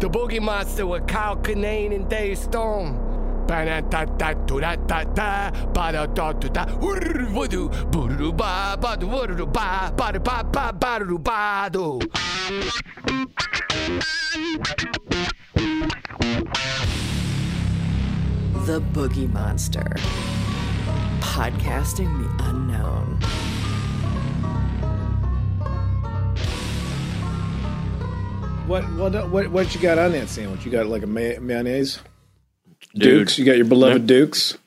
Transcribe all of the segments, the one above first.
The Boogie Monster with Kyle Kinane and Dave Storm. The Boogie Monster. Podcasting the unknown. What what what what you got on that sandwich? You got like a may- mayonnaise? Dude. Dukes. You got your beloved Dukes.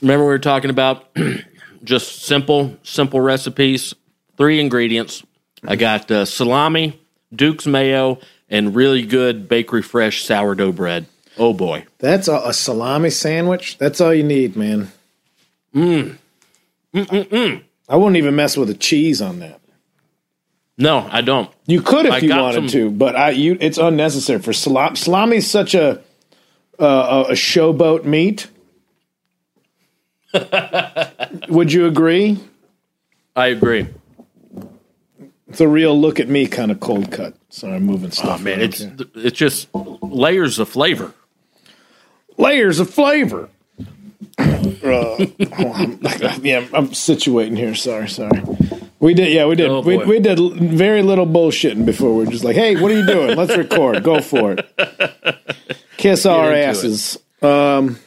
Remember we were talking about just simple, simple recipes. Three ingredients. I got uh, salami, Duke's mayo, and really good bakery fresh sourdough bread. Oh boy, That's a, a salami sandwich. That's all you need, man. Mm. I wouldn't even mess with the cheese on that. No, I don't. You could if I you wanted some- to, but I you it's unnecessary for salami. Salami is such a uh, a showboat meat. Would you agree? I agree. It's a real look at me kind of cold cut. Sorry, I'm moving stuff. Oh man, it's here. it's just layers of flavor. layers of flavor. Uh, oh, I'm, yeah, I'm situating here. Sorry, sorry. We did, yeah, we did. Oh, we, we did very little bullshitting before. We are just like, hey, what are you doing? Let's record. Go for it. Kiss our asses. Um,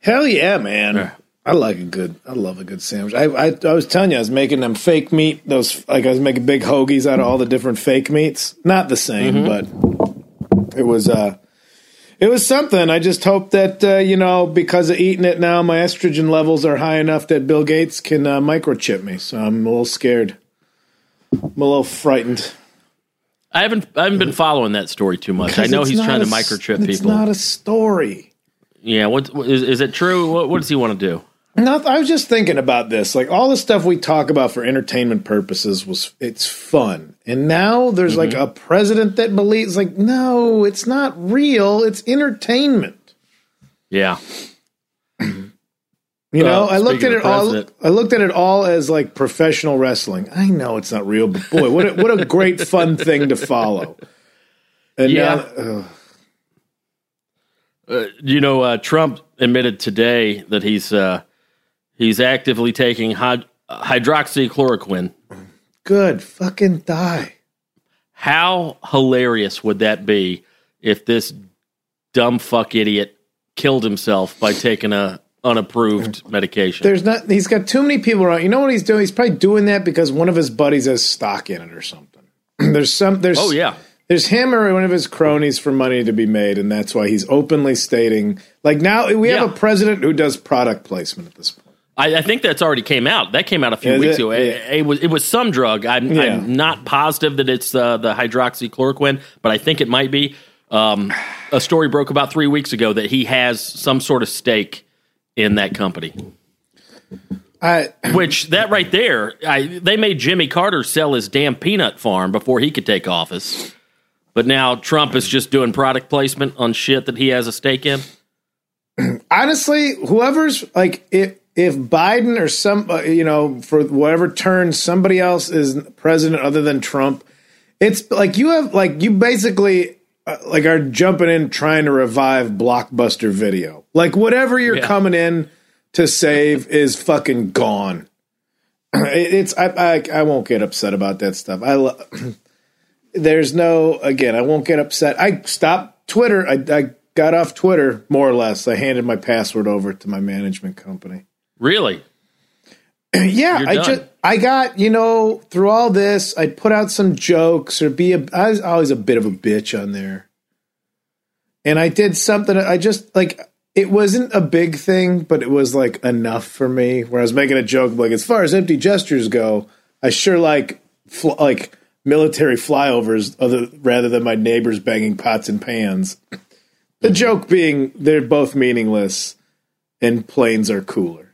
hell yeah, man. I like a good. I love a good sandwich. I, I I was telling you, I was making them fake meat. Those like I was making big hoagies out of all the different fake meats. Not the same, Mm-hmm. but it was. uh it was something. I just hope that uh, you know because of eating it now, my estrogen levels are high enough that Bill Gates can uh, microchip me. So I'm a little scared. I'm a little frightened. I haven't I haven't been following that story too much. I know he's trying a to microchip It's people. not a story. yeah, what is, is it true? What, what does he want to do? No, I was just thinking about this. Like all the stuff we talk about for entertainment purposes was it's fun. And now there's like Mm-hmm. a president that believes like no, it's not real. It's entertainment. Yeah, You know, I looked at it of all. I looked at it all as like professional wrestling. I know it's not real, but boy, what a, what a great fun thing to follow. And Yeah. now, uh, you know, uh, Trump admitted today that he's uh, he's actively taking hyd- hydroxychloroquine. good fucking die. How hilarious would that be if this dumb fuck idiot killed himself by taking a unapproved medication? There's not. He's got too many people around. You know what he's doing? He's probably doing that because one of his buddies has stock in it or something. there's some. There's oh yeah, There's him or one of his cronies for money to be made, and that's why he's openly stating. Like now, we have Yeah. a president who does product placement at this point. I, I think that's already came out. That came out a few Is weeks it? ago. It, Yeah. it was it was some drug. I'm, Yeah. I'm not positive that it's uh, the hydroxychloroquine, but I think it might be. Um, a story broke about three weeks ago that he has some sort of stake in that company. I Which that right there, I, they made Jimmy Carter sell his damn peanut farm before he could take office. But now Trump is just doing product placement on shit that he has a stake in. honestly, whoever's like, if if Biden or some, uh, you know, for whatever turn somebody else is president other than Trump, it's like you have like you basically uh, like are jumping in trying to revive blockbuster video. Like whatever you're Yeah. coming in to save is fucking gone. It- It's I, I I won't get upset about that stuff. I lo- there's no again. I won't get upset. I stopped Twitter. I, I got off Twitter more or less. I handed my password over to my management company. Really? yeah, I just I got you know through all this. I'd put out some jokes or be a. I was always a bit of a bitch on there, and I did something. I just like it wasn't a big thing, but it was like enough for me. Where I was making a joke like, as far as empty gestures go, I sure like fl- like military flyovers, other rather than my neighbors banging pots and pans. The joke being they're both meaningless, and planes are cooler.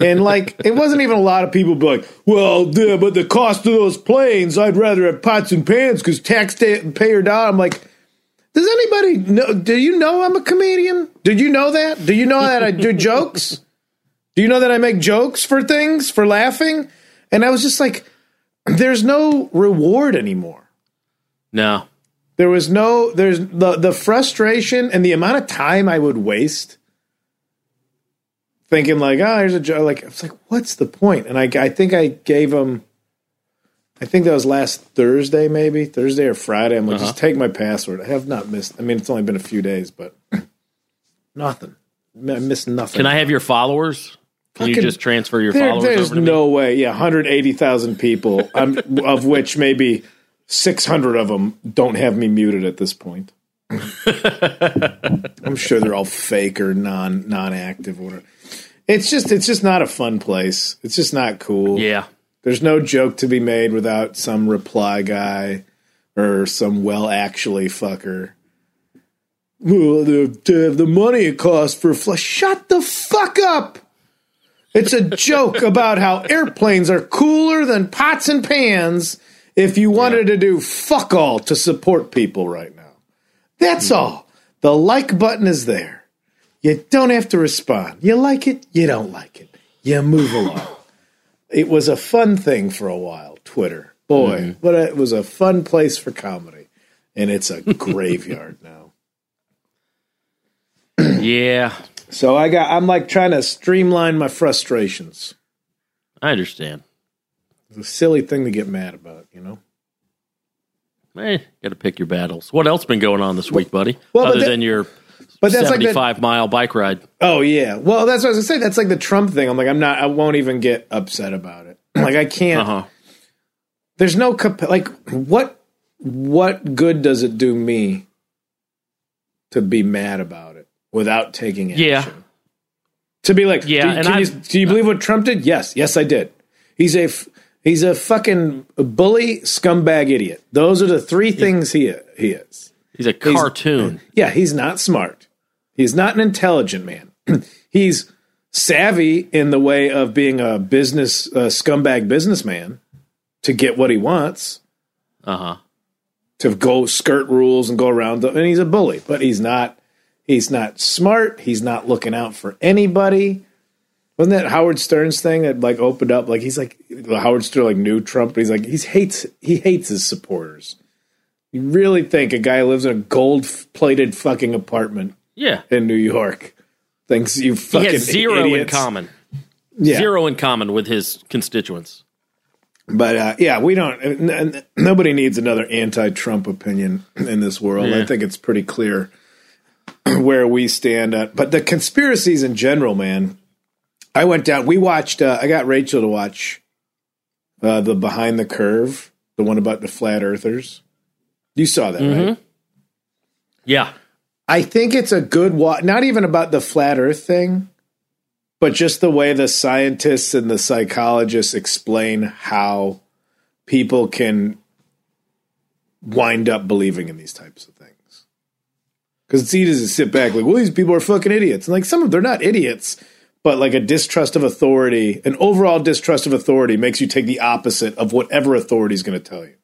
And like, it wasn't even a lot of people be like, well, yeah, but the cost of those planes, I'd rather have pots and pans because taxpayer dollar. I'm like, does anybody know? Do you know I'm a comedian? Did you know that? Do you know that I do jokes? Do you know that I make jokes for things for laughing? And I was just like, there's no reward anymore. No. There was no there's the the frustration and the amount of time I would waste thinking like, oh, here's a joke. Like it's like, what's the point? And I I think I gave him. I think that was last Thursday, maybe Thursday or Friday. I'm like, Uh-huh. just take my password. I have not missed. I mean, it's only been a few days, but nothing. I missed nothing. Can I have your followers? Can you just transfer your There- followers there's over to me? no way. Yeah, 180,000 people, um, of which maybe 600 of them don't have me muted at this point. I'm sure they're all fake or non non active. Or it's just it's just not a fun place. It's just not cool. Yeah. There's no joke to be made without some reply guy or some well actually fucker. Well, the, the, the money it costs for flush. Shut the fuck up! It's a joke about how airplanes are cooler than pots and pans if you wanted to do fuck all to support people right now. That's mm-hmm. all. The like button is there. You don't have to respond. You like it, you don't like it. You move along it was a fun thing for a while. Twitter, boy, but it was a fun place for comedy, and it's a graveyard now. Yeah. So I got, I'm like trying to streamline my frustrations. I understand. It's a silly thing to get mad about, you know. Eh, got to pick your battles. What else been going on this week, buddy? Well, Other that- than your But that's like the, 75 mile bike ride. oh yeah. Well, that's what I was gonna say. That's like the Trump thing. I'm like, I'm not. I won't even get upset about it. like I can't. Uh huh. There's no compa- like what what good does it do me to be mad about it without taking action? Yeah. To be like, Yeah, do, and you, do you believe what Trump did? Yes, yes, I did. He's a f- he's a fucking bully, scumbag, idiot. Those are the three things he he is. He's a cartoon. Yeah, he's not smart. He's not an intelligent man. he's savvy in the way of being a business uh, scumbag businessman to get what he wants Uh huh. to go skirt rules and go around them. And he's a bully, but he's not. He's not smart. He's not looking out for anybody. Wasn't that Howard Stern's thing that like opened up? Like he's like Howard Stern like knew Trump, but he's like he's hates he hates his supporters. You really think a guy who lives in a gold plated fucking apartment Yeah. in New York thinks you He has zero in common. Yeah. Zero in common with his constituents. But uh, yeah, we don't. n- n- Nobody needs another anti-Trump opinion in this world. I think it's pretty clear where we stand. At, but the conspiracies in general, man. I went down. We watched. Uh, I got Rachel to watch uh, the Behind the Curve, the one about the flat earthers. You saw that, Mm-hmm. right? Yeah. I think it's a good watch. Not even about the flat Earth thing, but just the way the scientists and the psychologists explain how people can wind up believing in these types of things. Because it's easy to sit back like, well, these people are fucking idiots. And like some of them, they're not idiots, but like a distrust of authority, an overall distrust of authority makes you take the opposite of whatever authority is going to tell you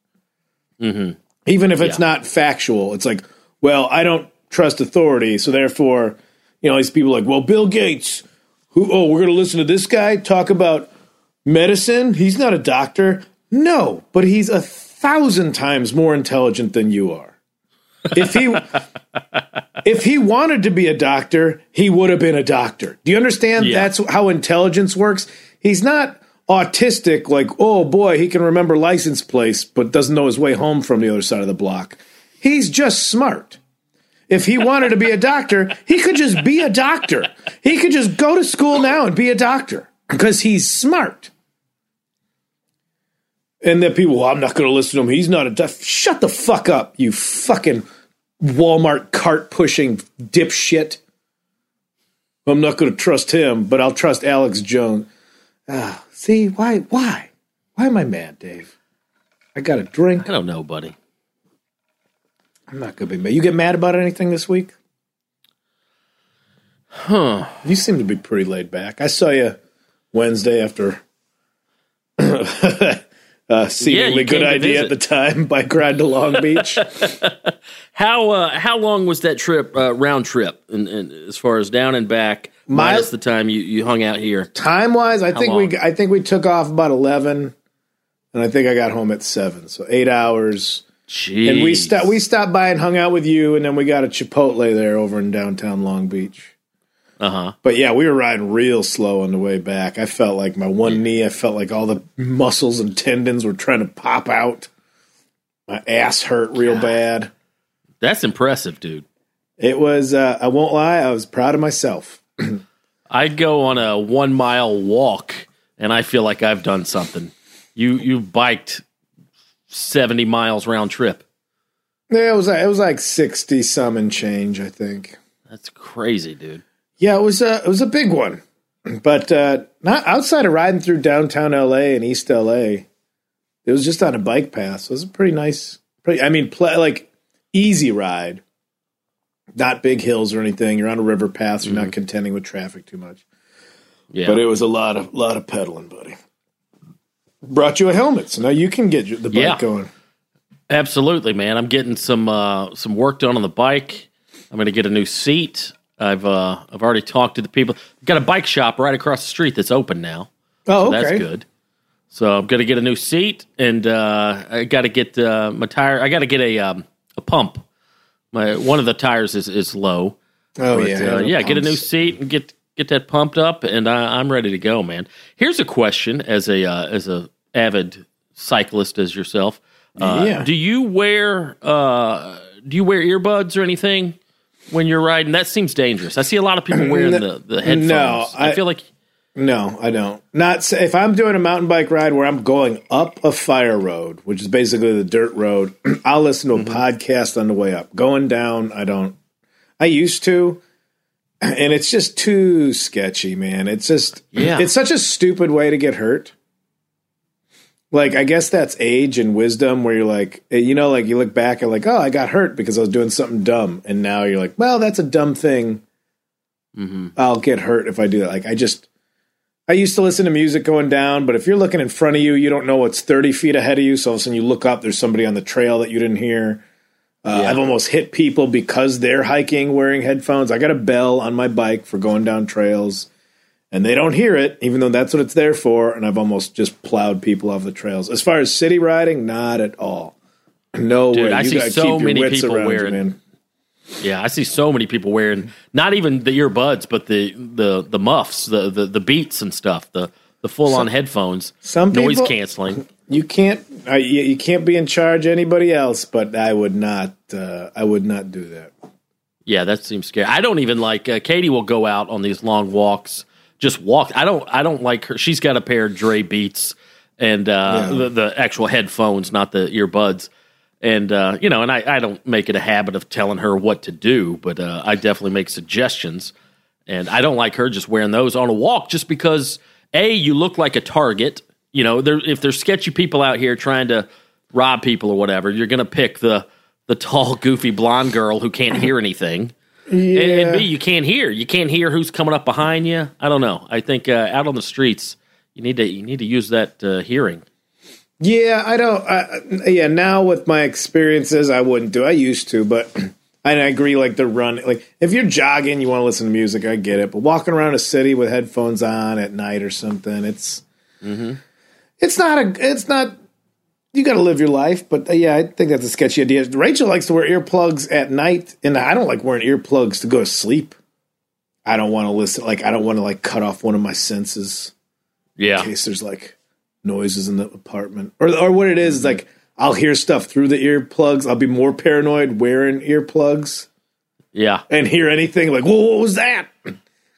mm-hmm. even if it's Yeah. not factual. It's like, well, I don't trust authority, so therefore, you know, these people are like, well, Bill Gates, who? Oh, we're going to listen to this guy talk about medicine. He's not a doctor. No, but he's a thousand times more intelligent than you are. If he if he wanted to be a doctor, he would have been a doctor. Do you understand? Yeah. That's how intelligence works. He's not autistic like, oh boy, he can remember license plates but doesn't know his way home from the other side of the block. He's just smart. If he wanted to be a doctor, he could just be a doctor. He could just go to school now and be a doctor because he's smart. And then people, well, I'm not going to listen to him. He's not a doc-" Shut the fuck up, you fucking Walmart cart pushing dipshit. I'm not going to trust him, but I'll trust Alex Jones. Ah, see why? Why? Why am I mad, Dave? I got a drink. I don't know, buddy. I'm not going to be mad. You get mad about anything this week? Huh. You seem to be pretty laid back. I saw you Wednesday after uh, seemingly you good idea at the time by ride to Long Beach. How uh, how long was that trip uh, round trip? And, and as far as down and back, My- minus the time you, you hung out here. time wise, I think we? I think we took off about eleven, and I think I got home at seven. So eight hours. Jeez. And we stopped we stopped by and hung out with you, and then we got a Chipotle there over in downtown Long Beach. Uh huh. But yeah, we were riding real slow on the way back. I felt like my one knee, I felt like all the muscles and tendons were trying to pop out. My ass hurt real bad. That's impressive, dude. It was, uh, I won't lie, I was proud of myself. I go on a one mile walk and I feel like I've done something. You you biked seventy miles round trip. Yeah, it was, it was like 60 some and change, I think. That's crazy, dude. Yeah, it was a, it was a big one. But uh, not outside of riding through downtown LA and East LA. It was just on a bike path. So it was a pretty nice, pretty, I mean, pl- like easy ride. Not big hills or anything. You're on a river path. So you're not contending with traffic too much. Yeah. But it was a lot of lot of pedaling, buddy. Brought you a helmet, so now you can get the bike Yeah. going. Absolutely, man. I'm getting some uh, some work done on the bike. I'm going to get a new seat. I've uh, I've already talked to the people. Got a bike shop right across the street that's open now. Oh, So okay. That's good. So I'm going to get a new seat, and uh, I got to get uh, my tire. I got to get a um, a pump. My one of the tires is is low. Oh But, yeah, uh, yeah. Get a new seat and get get that pumped up, and I, I'm ready to go, man. Here's a question: as a uh, as a avid cyclist as yourself, uh, Yeah. do you wear uh, do you wear earbuds or anything when you're riding? That seems dangerous. I see a lot of people wearing the the headphones. no, I, I- feel like No, I don't. Not if I'm doing a mountain bike ride where I'm going up a fire road, which is basically the dirt road. I'll listen to a Mm-hmm. podcast on the way up. Going down, I don't. I used to, and it's just too sketchy, man. It's just Yeah. it's such a stupid way to get hurt. Like I guess that's age and wisdom, where you're like, eh, you know, like you look back and like, oh, I got hurt because I was doing something dumb, and now you're like, well, that's a dumb thing. I'll get hurt if I do that. Like I just, I used to listen to music going down, but if you're looking in front of you, you don't know what's 30 feet ahead of you. So all of a sudden you look up, there's somebody on the trail that you didn't hear. Uh, Yeah. I've almost hit people because they're hiking wearing headphones. I got a bell on my bike for going down trails, and they don't hear it, even though that's what it's there for. And I've almost just plowed people off the trails. As far as city riding, not at all. No Dude, way. I you see so many people you, wearing-. Yeah, I see so many people wearing not even the earbuds, but the the the muffs, the the, the beats and stuff, the the full on headphones, some noise people- canceling. You can't. Uh, you, you can't be in charge of anybody else, but I would not. Uh, I would not do that. Yeah, that seems scary. I don't even like uh, Katie will go out on these long walks, just walk. I don't. I don't like her. She's got a pair of Dre Beats and uh, Yeah. the, the actual headphones, not the earbuds. And uh, you know, and I, I don't make it a habit of telling her what to do, but uh, I definitely make suggestions. And I don't like her just wearing those on a walk, just because a you look like a target. You know, there, if there's sketchy people out here trying to rob people or whatever, you're going to pick the the tall, goofy blonde girl who can't hear anything. And, and B, you can't hear. You can't hear who's coming up behind you. I don't know. I think uh, out on the streets, you need to you need to use that uh, hearing. Yeah, I don't. I, yeah, now with my experiences, I wouldn't do. I used to, but I agree. Like the run, like if you're jogging, you want to listen to music. I get it, but walking around a city with headphones on at night or something, it's it's not a. It's not. You got to live your life, but uh, yeah, I think that's a sketchy idea. Rachel likes to wear earplugs at night, and I don't like wearing earplugs to go to sleep. I don't want to listen. Like I don't want to like cut off one of my senses Yeah, in case there's like noises in the apartment or or what it is is like I'll hear stuff through the earplugs. I'll be more paranoid wearing earplugs yeah. and hear anything like, "Whoa, what was that?"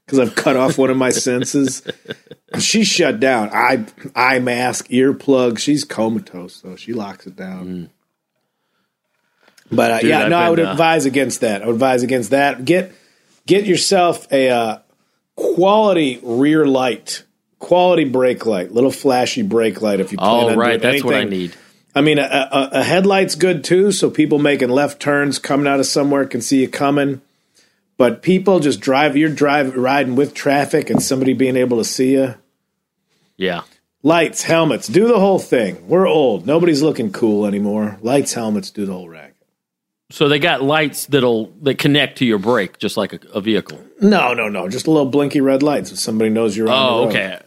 Because I've cut off one of my senses. She's shut down. Eye eye mask, earplugs. She's comatose, though. She locks it down. But uh, Dude, yeah, I've no, I would uh, advise against that. I would advise against that. Get get yourself a uh, quality rear light, quality brake light, little flashy brake light. If you plan on right. doing That's what I need. I mean, a, a, a headlight's good too, so people making left turns coming out of somewhere can see you coming. But people just drive, you're driving, riding with traffic, and somebody being able to see you. Yeah. Lights, helmets, do the whole thing. We're old. Nobody's looking cool anymore. Lights, helmets, do the whole racket. So they got lights that'll that connect to your brake, just like a, a vehicle. No, no, no. Just a little blinky red light, so somebody knows you're on Oh, the road. okay.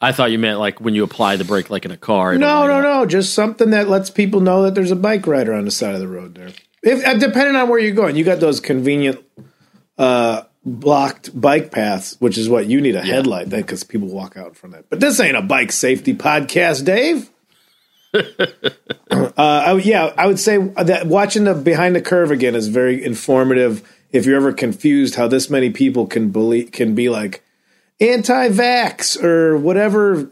I thought you meant like when you apply the brake, like in a car. No, no, no. Just something that lets people know that there's a bike rider on the side of the road there. If uh, depending on where you're going, you got those convenient uh, blocked bike paths, which is what you need a headlight then because people walk out in front of that. But this ain't a bike safety podcast, Dave. uh, I, yeah, I would say that watching the behind the curve again is very informative. If you're ever confused how this many people can believe can be like anti-vax or whatever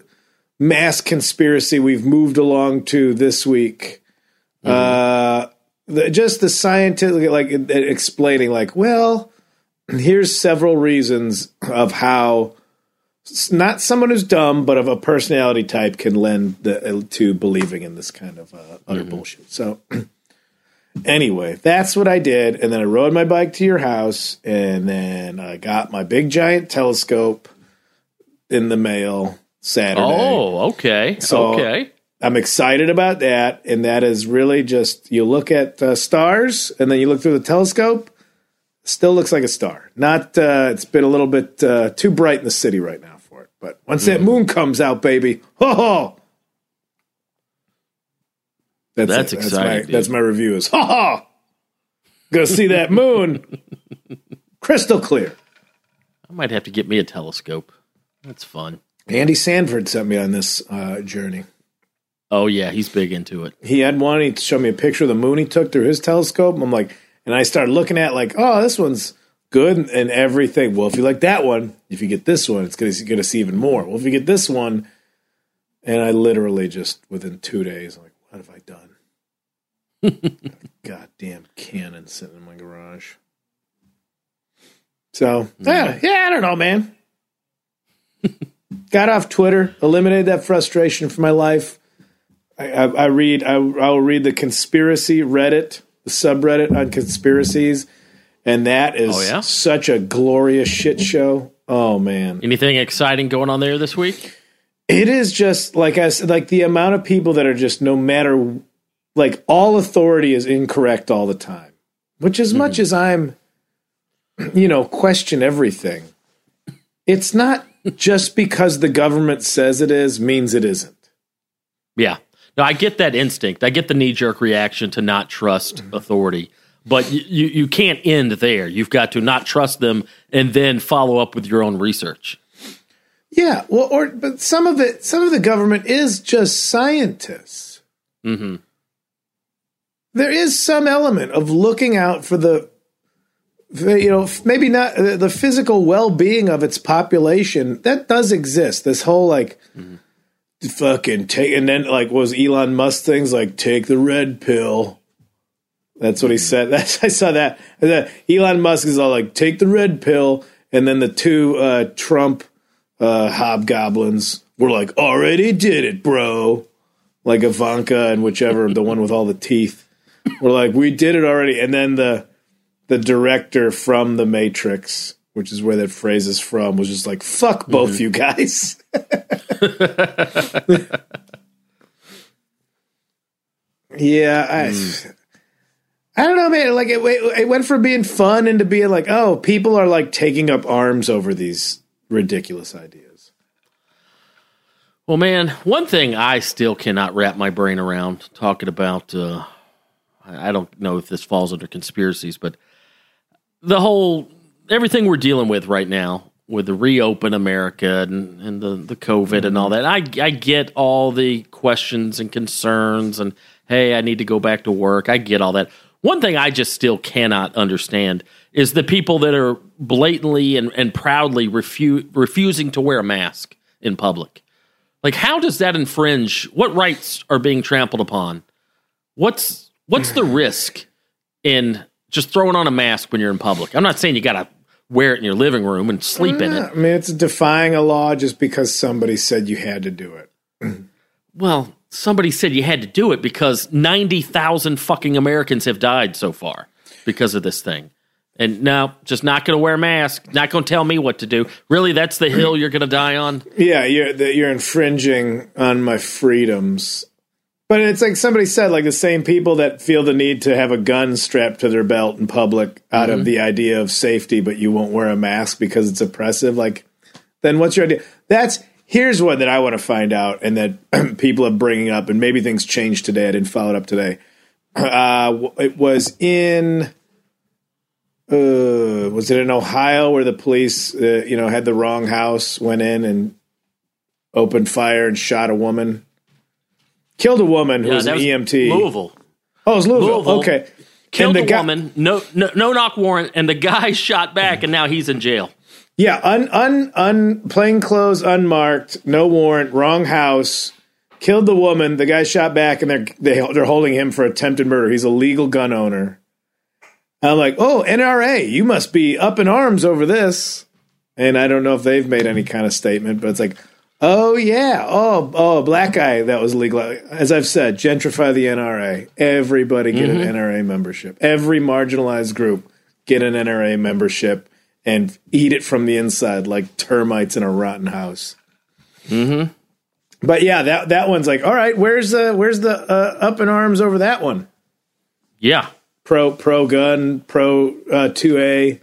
mass conspiracy we've moved along to this week. Uh, the, just the scientific, like it- it explaining, like, well, here's several reasons of how not someone who's dumb, but of a personality type can lend the, to believing in this kind of uh, utter bullshit. So. Anyway, that's what I did, and then I rode my bike to your house, and then I got my big giant telescope in the mail Saturday. Oh, okay. So- okay. I'm excited about that, and that is really just you look at uh, stars, and then you look through the telescope. Still looks like a star. Not. Uh, it's been a little bit uh, too bright in the city right now for it. But once that moon comes out, baby, ho ho. That's, That's it. That's exciting, my, dude. that's my review. Is ha ha. Go see that moon, crystal clear. I might have to get me a telescope. That's fun. Andy Sanford sent me on this uh, journey. Oh yeah, he's big into it. he had one. He showed me a picture of the moon he took through his telescope. I'm like, and I started looking at like, oh, this one's good and everything. Well, if you like that one, if you get this one, it's gonna gonna see even more. Well, if you get this one, and I literally just within two days, I'm like, what have I done? Goddamn cannon sitting in my garage. So yeah, mm-hmm. yeah, I don't know, man. Got off Twitter, eliminated that frustration from my life. I, I, I read. I, I will read the conspiracy Reddit, subreddit on conspiracies, and that is Oh, yeah? such a glorious shit show. Oh man, Anything exciting going on there this week? it is just like I said, like the amount of people that are just no matter, like all authority is incorrect all the time. Which, as much mm-hmm. as I'm, you know, question everything, it's not just because the government says it is means it isn't. Yeah. No, I get that instinct. I get the knee jerk reaction to not trust Mm-hmm. authority, but you, you, can't end there. You've got to not trust them and then follow up with your own research. Yeah, well, or but some of it, some of the government is just scientists. hmm There is some element of looking out for the, for, you know, maybe not the physical well-being of its population. That does exist. This whole like, fucking take, and then like was Elon Musk things like take the red pill. That's what he said. That's I saw that. Elon Musk is all like take the red pill, and then the two uh, Trump uh, hobgoblins were like, already did it, bro. Like Ivanka and whichever, the one with all the teeth. We're like, we did it already. And then the the director from The Matrix, which is where that phrase is from, was just like, fuck both you guys. yeah, I I don't know, man. Like it, it went from being fun into being like, oh, people are like taking up arms over these ridiculous ideas. Well, man, one thing I still cannot wrap my brain around talking about, uh, I don't know if this falls under conspiracies, but the whole, everything we're dealing with right now with the reopen America and, and the, the COVID and all mm-hmm. that, I, I get all the questions and concerns and, hey, I need to go back to work. I get all that. One thing I just still cannot understand is the people that are blatantly and, and proudly refu- refusing to wear a mask in public. Like, how does that infringe? What rights are being trampled upon? What's what's the risk in just throwing on a mask when you're in public? I'm not saying you got to wear it in your living room and sleep in it. I mean, it's defying a law just because somebody said you had to do it. Well, somebody said you had to do it because 90,000 fucking Americans have died so far because of this thing. And now, just not going to wear a mask, not going to tell me what to do. Really, that's the hill you're going to die on? Yeah, you're that you're infringing on my freedoms. But it's like somebody said, like the same people that feel the need to have a gun strapped to their belt in public out of the idea of safety, but you won't wear a mask because it's oppressive. Like, then what's your idea? That's Here's one that I want to find out, and that people are bringing up, and maybe things changed today. I didn't follow it up today. Uh, it was in, uh, was it in Ohio where the police, uh, you know, had the wrong house, went in and opened fire and shot a woman, killed a woman who Yeah, was an that EMT. Louisville. Oh, it was Louisville. Louisville. Okay, Killed the guy- woman, no, no no knock warrant, and the guy shot back, and now he's in jail. Yeah, un un un plain clothes, unmarked, no warrant, wrong house. Killed the woman. The guy shot back, and they're they, they're holding him for attempted murder. He's a legal gun owner. I'm like, oh, NRA, you must be up in arms over this. And I don't know if they've made any kind of statement, but it's like, oh yeah, oh oh, black guy that was legal. As I've said, gentrify the NRA. Everybody get an NRA membership. Every marginalized group get an NRA membership and eat it from the inside like termites in a rotten house. Mm-hmm. But yeah, that that one's like, all right, where's the where's the uh, up in arms over that one? Yeah, Pro pro gun, pro two A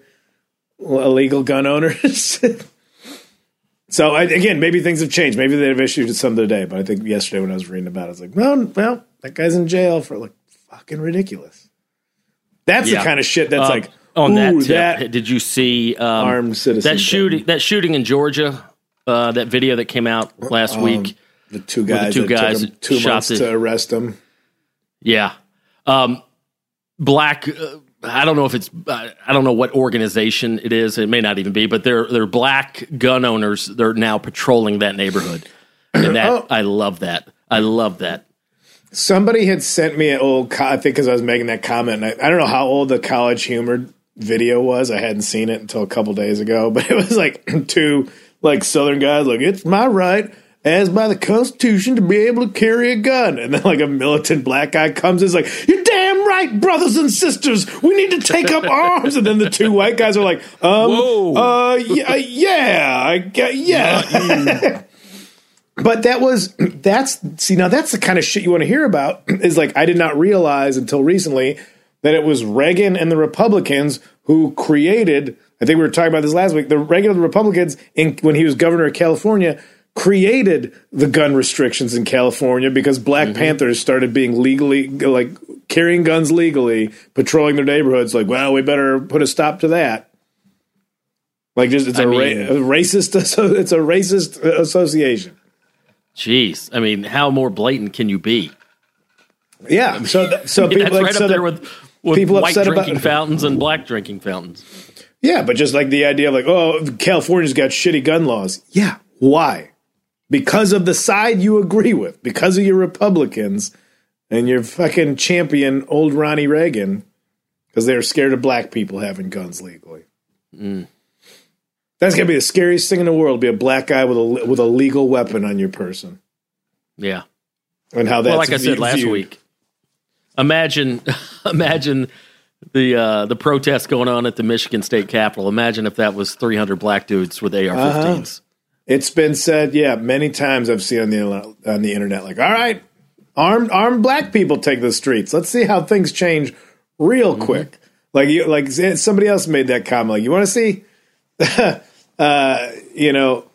illegal gun owners. so I, again, maybe things have changed. Maybe they've issued some today. But I think yesterday when I was reading about it, I was like, well, well, that guy's in jail for like fucking ridiculous. That's Yeah. the kind of shit that's Um, like on that, tip, that did you see um, armed citizen that shooting? That shooting in Georgia, uh, that video that came out last Um, week. the two guys, two that took guys two months the- to arrest him. Yeah, um, black. Uh, I don't know if it's. Uh, I don't know what organization it is. It may not even be, but they're they're black gun owners. They're now patrolling that neighborhood, and that Oh. I love that. I love that. Somebody had sent me an old, I think, because I was making that comment. And I, I don't know how old the College Humor video was. I hadn't seen it until a couple days ago, but it was like two like Southern guys, like it's my right as by the Constitution to be able to carry a gun, and then like a militant black guy comes, and is like, "You're right, brothers and sisters. We need to take up arms." And then the two white guys are like, "Um, Whoa. uh, yeah, yeah, I yeah." But that was that's see now that's the kind of shit you want to hear about is like I did not realize until recently that it was Reagan and the Republicans who created I think we were talking about this last week the regular Republicans in when he was governor of California created the gun restrictions in California because Black mm-hmm. Panthers started being legally like carrying guns legally patrolling their neighborhoods like well we better put a stop to that like just it's I a, ra- a racist it's a racist association Jeez, I mean, how more blatant can you be? Yeah. So, th- so people That's like right so up there the- with with people white upset about- drinking fountains and black drinking fountains. yeah, but just like the idea of like, oh, California's got shitty gun laws. Yeah. Why? Because of the side you agree with. Because of your Republicans and your fucking champion, old Ronnie Reagan, because they're scared of black people having guns legally. Mm. That's gonna be the scariest thing in the world. Be a black guy with a with a legal weapon on your person, Yeah. and how that. well, like I said viewed- last week, imagine, imagine the uh, the protest going on at the Michigan State Capitol. Imagine if that was 300 black dudes with AR-15s. It's been said, yeah, many times I've seen on the on the internet, like, all right, armed armed black people take the streets. Let's see how things change real quick. Like you, like somebody else made that comment. Like, you want to see, uh, you know,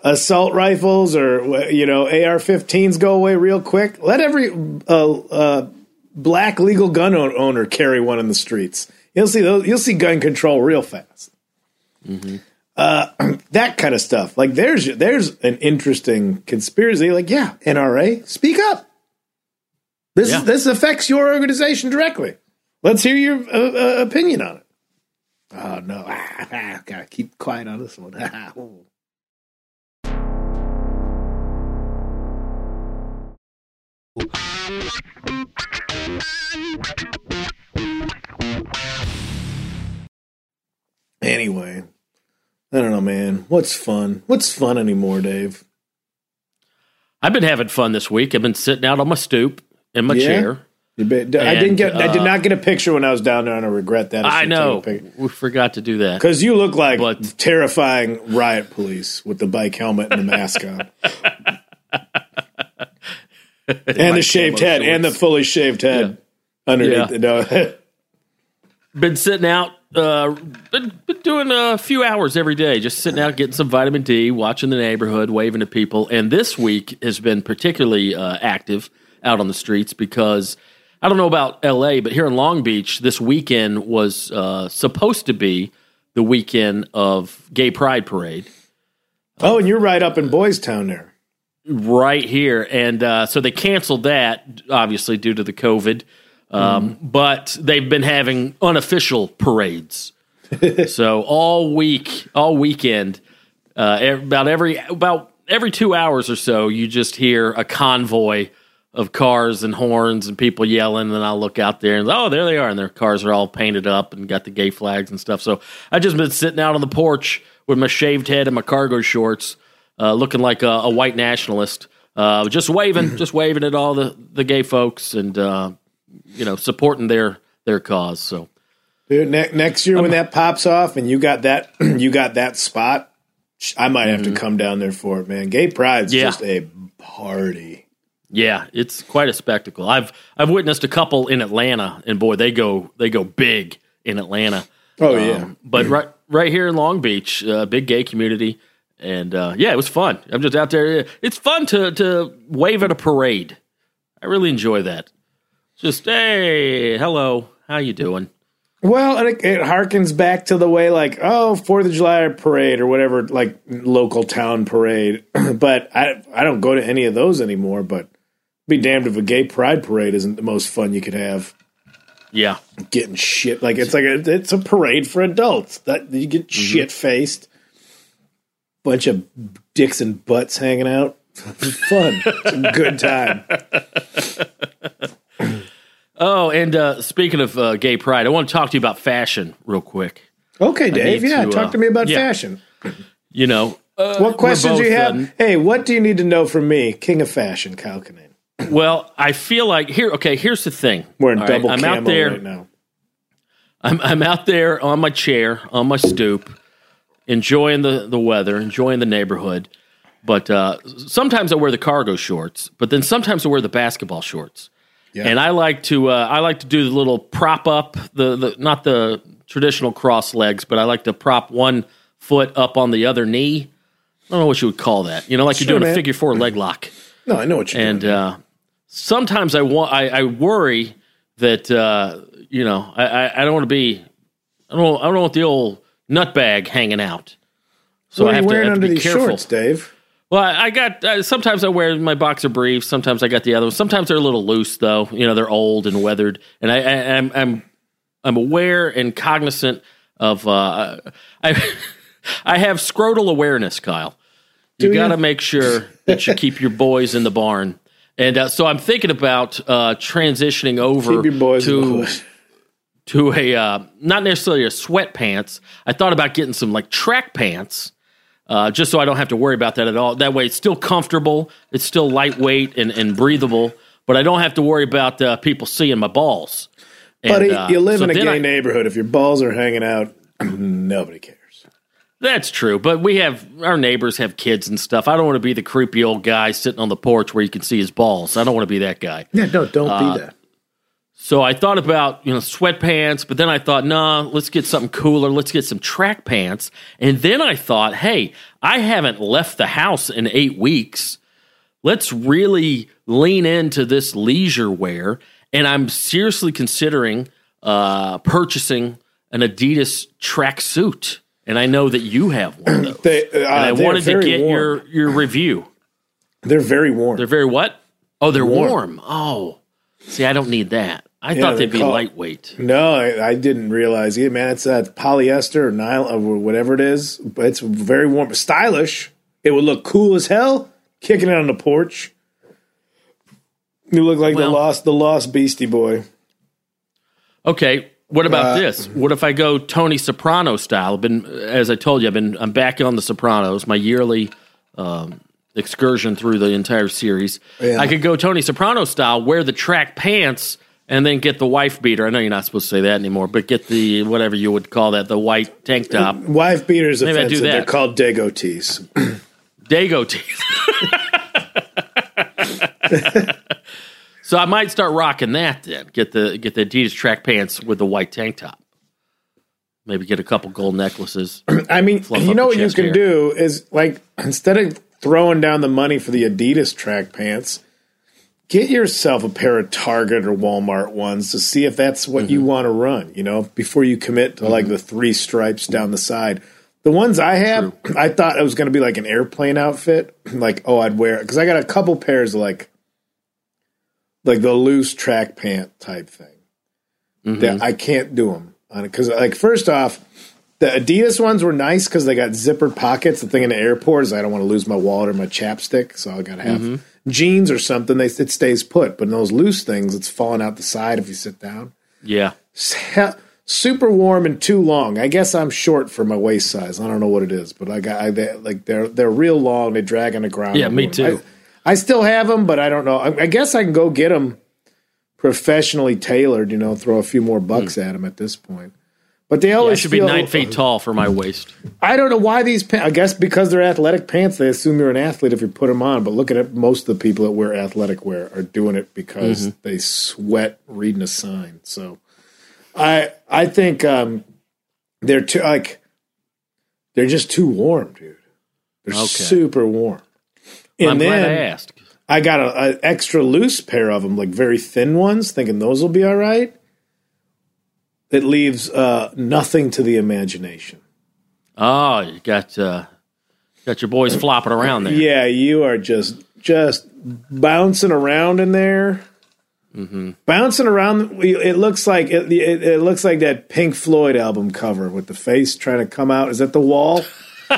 assault rifles or you know AR-15s go away real quick? Let every uh, uh, black legal gun owner carry one in the streets. You'll see those. You'll see gun control real fast that kind of stuff. Like there's there's an interesting conspiracy. Like yeah, NRA, speak up. This Yeah. this affects your organization directly. Let's hear your uh, uh, opinion on it. Oh no, ah, gotta keep quiet on this one. anyway, I don't know, man. What's fun? What's fun anymore, Dave? I've been having fun this week. I've been sitting out on my stoop in my Yeah? chair. You bet- I didn't And, get. I did uh, not get a picture when I was down there, and I regret that. I know we forgot to do that. because you look like But- terrifying riot police with the bike helmet and the mask on, and the shaved head, and the fully shaved head underneath. Yeah. The, no. been sitting out, uh, been, been doing a few hours every day, just sitting out, getting some vitamin D, watching the neighborhood, waving to people. And this week has been particularly uh, active out on the streets because I don't know about LA, but here in Long Beach, this weekend was uh, supposed to be the weekend of Gay Pride Parade Oh, and you're right up in Boys Town there. right here, and uh, so they canceled that obviously due to the COVID. Um, But they've been having unofficial parades. so all week, all weekend, uh, about every about every two hours or so, you just hear a convoy of cars and horns and people yelling. And I'll look out there and oh, there they are, and their cars are all painted up and got the gay flags and stuff. So I just been sitting out on the porch with my shaved head and my cargo shorts, uh, looking like a, a white nationalist, uh, just waving, just waving at all the the gay folks and uh, you know supporting their their cause. So. Dude, ne- next year when that pops off and you got that you got that spot, I might have to come down there for it, man. Gay Pride's Yeah. just a party. Yeah, it's quite a spectacle. I've I've witnessed a couple in Atlanta, and boy, they go they go big in Atlanta. Oh yeah. Um, but right right here in Long Beach, uh, big gay community, and uh, yeah, it was fun. I'm just out there. It's fun to to wave at a parade. I really enjoy that. Just hey, hello, how you doing? Well, and it, it harkens back to the way, like, oh, Fourth of July parade or whatever, like local town parade. but I, I don't go to any of those anymore. But be damned if a gay pride parade isn't the most fun you could have. Yeah, Getting shit like it's like a, it's a parade for adults. That you get mm-hmm. shit faced, bunch of dicks and butts hanging out. fun, it's a good time. Oh, and uh, speaking of uh, gay pride, I want to talk to you about fashion real quick. Okay, Dave. Yeah, to, talk uh, to me about yeah. fashion. You know, uh, What questions do you have? uh, hey, what do you need to know from me, King of Fashion, Kyle Kinane? Well, I feel like here. Okay, here's the thing. We're in All right, double I'm camo out there. right now. I'm I'm out there on my chair, on my stoop, enjoying the the weather, enjoying the neighborhood. But uh, sometimes I wear the cargo shorts, but then sometimes I wear the basketball shorts. Yeah. And I like to uh, I like to do the little prop up the, the not the traditional cross legs, but I like to prop one foot up on the other knee. I don't know what you would call that. You know, like you're doing man. a figure four leg lock. No, I know what you're And doing. uh, sometimes I want I, I worry that uh, you know I, I, I don't want to be I don't I don't want the old nut bag hanging out. So I have to, have to be careful. shorts, Dave? Well, I got uh, sometimes I wear my boxer briefs. Sometimes I got the other ones. Sometimes they're a little loose though. You know, they're old and weathered. And I, I I'm I'm I'm aware and cognizant of uh, I I have scrotal awareness, Kyle. You got to make sure that you keep your boys in the barn. And uh, so I'm thinking about uh, transitioning over Keep your boys to to a uh, not necessarily a sweatpants. I thought about getting some like track pants, uh, just so I don't have to worry about that at all. That way, it's still comfortable, it's still lightweight and, and breathable, but I don't have to worry about uh, people seeing my balls. And, Buddy, uh, you live so in a gay I- neighborhood. If your balls are hanging out, nobody cares. That's true, but we have our neighbors have kids and stuff. I don't want to be the creepy old guy sitting on the porch where you can see his balls. I don't want to be that guy. Yeah, no, don't Uh, be that. So I thought about, you know, sweatpants, but then I thought, nah, let's get something cooler. Let's get some track pants. And then I thought, hey, I haven't left the house in eight weeks. Let's really lean into this leisure wear. And I'm seriously considering uh, purchasing an Adidas track suit. And I know that you have one of those. They, uh, and I wanted to get warm. your, your review. They're very warm. They're very what? Oh, they're Warm. warm. Oh, see, I don't need that. I Yeah, thought they they'd be lightweight. no, I, I didn't realize it, man. It's that polyester or nylon or whatever it is, but it's very warm, stylish. It would look cool as hell kicking it on the porch. You look like the lost, the lost Beastie Boy. Okay, what about Uh, this? What if I go Tony Soprano style? I've been, as I told you, I've been, I'm back on the Sopranos, my yearly um, excursion through the entire series. Yeah. I could go Tony Soprano style, wear the track pants, and then get the wife beater. I know you're not supposed to say that anymore, but get the whatever you would call that, the white tank top, Wife beaters Maybe I do offensive. They're called Dago tees. Dago teeth. so I might start rocking that then. Get the get the Adidas track pants with the white tank top. Maybe get a couple gold necklaces. I mean, you know what you can hair. do is like instead of throwing down the money for the Adidas track pants, get yourself a pair of Target or Walmart ones to see if that's what Mm-hmm. you want to run, you know, before you commit to like the three stripes down the side. The ones I have, I thought it was going to be like an airplane outfit. like, oh, I'd wear it because I got a couple pairs of like, like the loose track pant type thing. Mm-hmm. That I can't do them on it because, like, first off, the Adidas ones were nice because they got zippered pockets. The thing in the airport is I don't want to lose my wallet or my chapstick, so I got to have Mm-hmm. Jeans or something. They it stays put, but in those loose things, it's falling out the side if you sit down. Yeah. Super warm and too long. I guess I'm short for my waist size. I don't know what it is, but I got I, they, like they're they're real long. They drag on the ground. Yeah, me too. I, I still have them, but I don't know. I, I guess I can go get them professionally tailored. You know, throw a few more bucks hmm. at them at this point. But they Hmm. Yeah, I always should be nine feet tall for my waist. I don't know why these. Pa- I guess because they're athletic pants, they assume you're an athlete if you put them on. But look at it. Most of the people that wear athletic wear are doing it because Mm-hmm. they sweat reading a sign. So, I I think um, they're too like they're just too warm, dude. They're Okay. super warm. And I'm then glad I asked. I got a, a extra loose pair of them, like very thin ones, thinking those will be all right. It leaves uh, nothing to the imagination. Oh, you got uh, got your boys flopping around there. Yeah, you are just just bouncing around in there. Bouncing around, it looks like it, it, it looks like that Pink Floyd album cover with the face trying to come out. Is that the wall?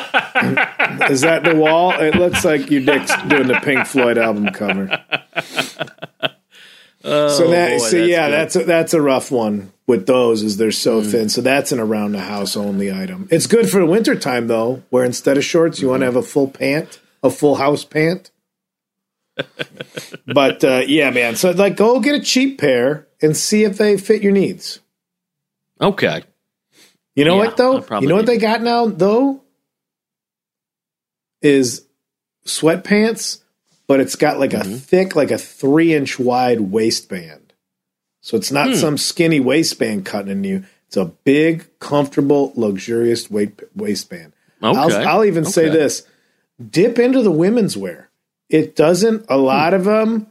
Is that the wall? It looks like your dick's doing the Pink Floyd album cover. So that, boy, so yeah, good. that's a, that's a rough one with those. Is they're so thin. So that's an around the house only item. It's good for the wintertime though, where instead of shorts, you want to have a full pant, a full house pant. but uh, yeah, man. So like, go get a cheap pair and see if they fit your needs. Okay. You know Yeah, what though? You know what they got now though? Is sweatpants, but it's got like Mm-hmm. a thick, like a three inch wide waistband. So it's Hmm. not some skinny waistband cutting in you. It's a big, comfortable, luxurious weight, waistband. Okay. I'll, I'll even say this: dip into the women's wear. It doesn't. A lot of them.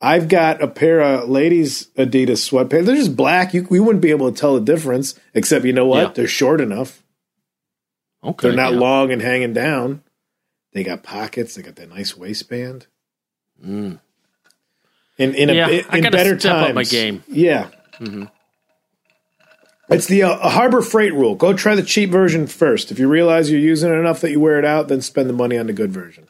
I've got a pair of ladies Adidas sweatpants. They're just black. You, we wouldn't be able to tell the difference. Except you know what? Yeah. They're short enough. Okay. They're not yeah. long and hanging down. They got pockets. They got that nice waistband. In in, a, Yeah, in, I gotta better step times, up my game. Yeah. It's the uh, Harbor Freight rule. Go try the cheap version first. If you realize you're using it enough that you wear it out, then spend the money on the good version.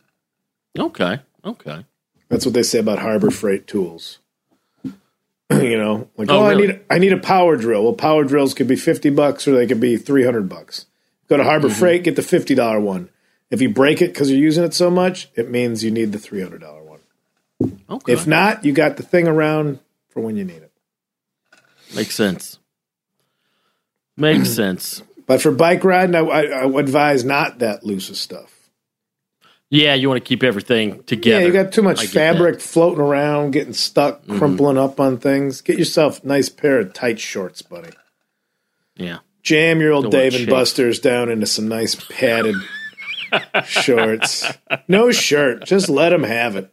Okay. Okay. That's what they say about Harbor Freight tools. you know, like Oh, oh, really? I need I need a power drill. Well, power drills could be fifty bucks or they could be three hundred bucks. Go to Harbor Mm-hmm. Freight, get the fifty dollar one. If you break it because you're using it so much, it means you need the three hundred dollar one. Okay. If not, you got the thing around for when you need it. Makes sense. Makes sense. But for bike riding, I, I, I would advise not that loose of stuff. Yeah, you want to keep everything together. Yeah, you got too much I fabric floating around, getting stuck, Mm-hmm. crumpling up on things. Get yourself a nice pair of tight shorts, buddy. Yeah. Jam your old Don't Dave and shit. Buster's down into some nice padded shorts. No shirt. Just let them have it.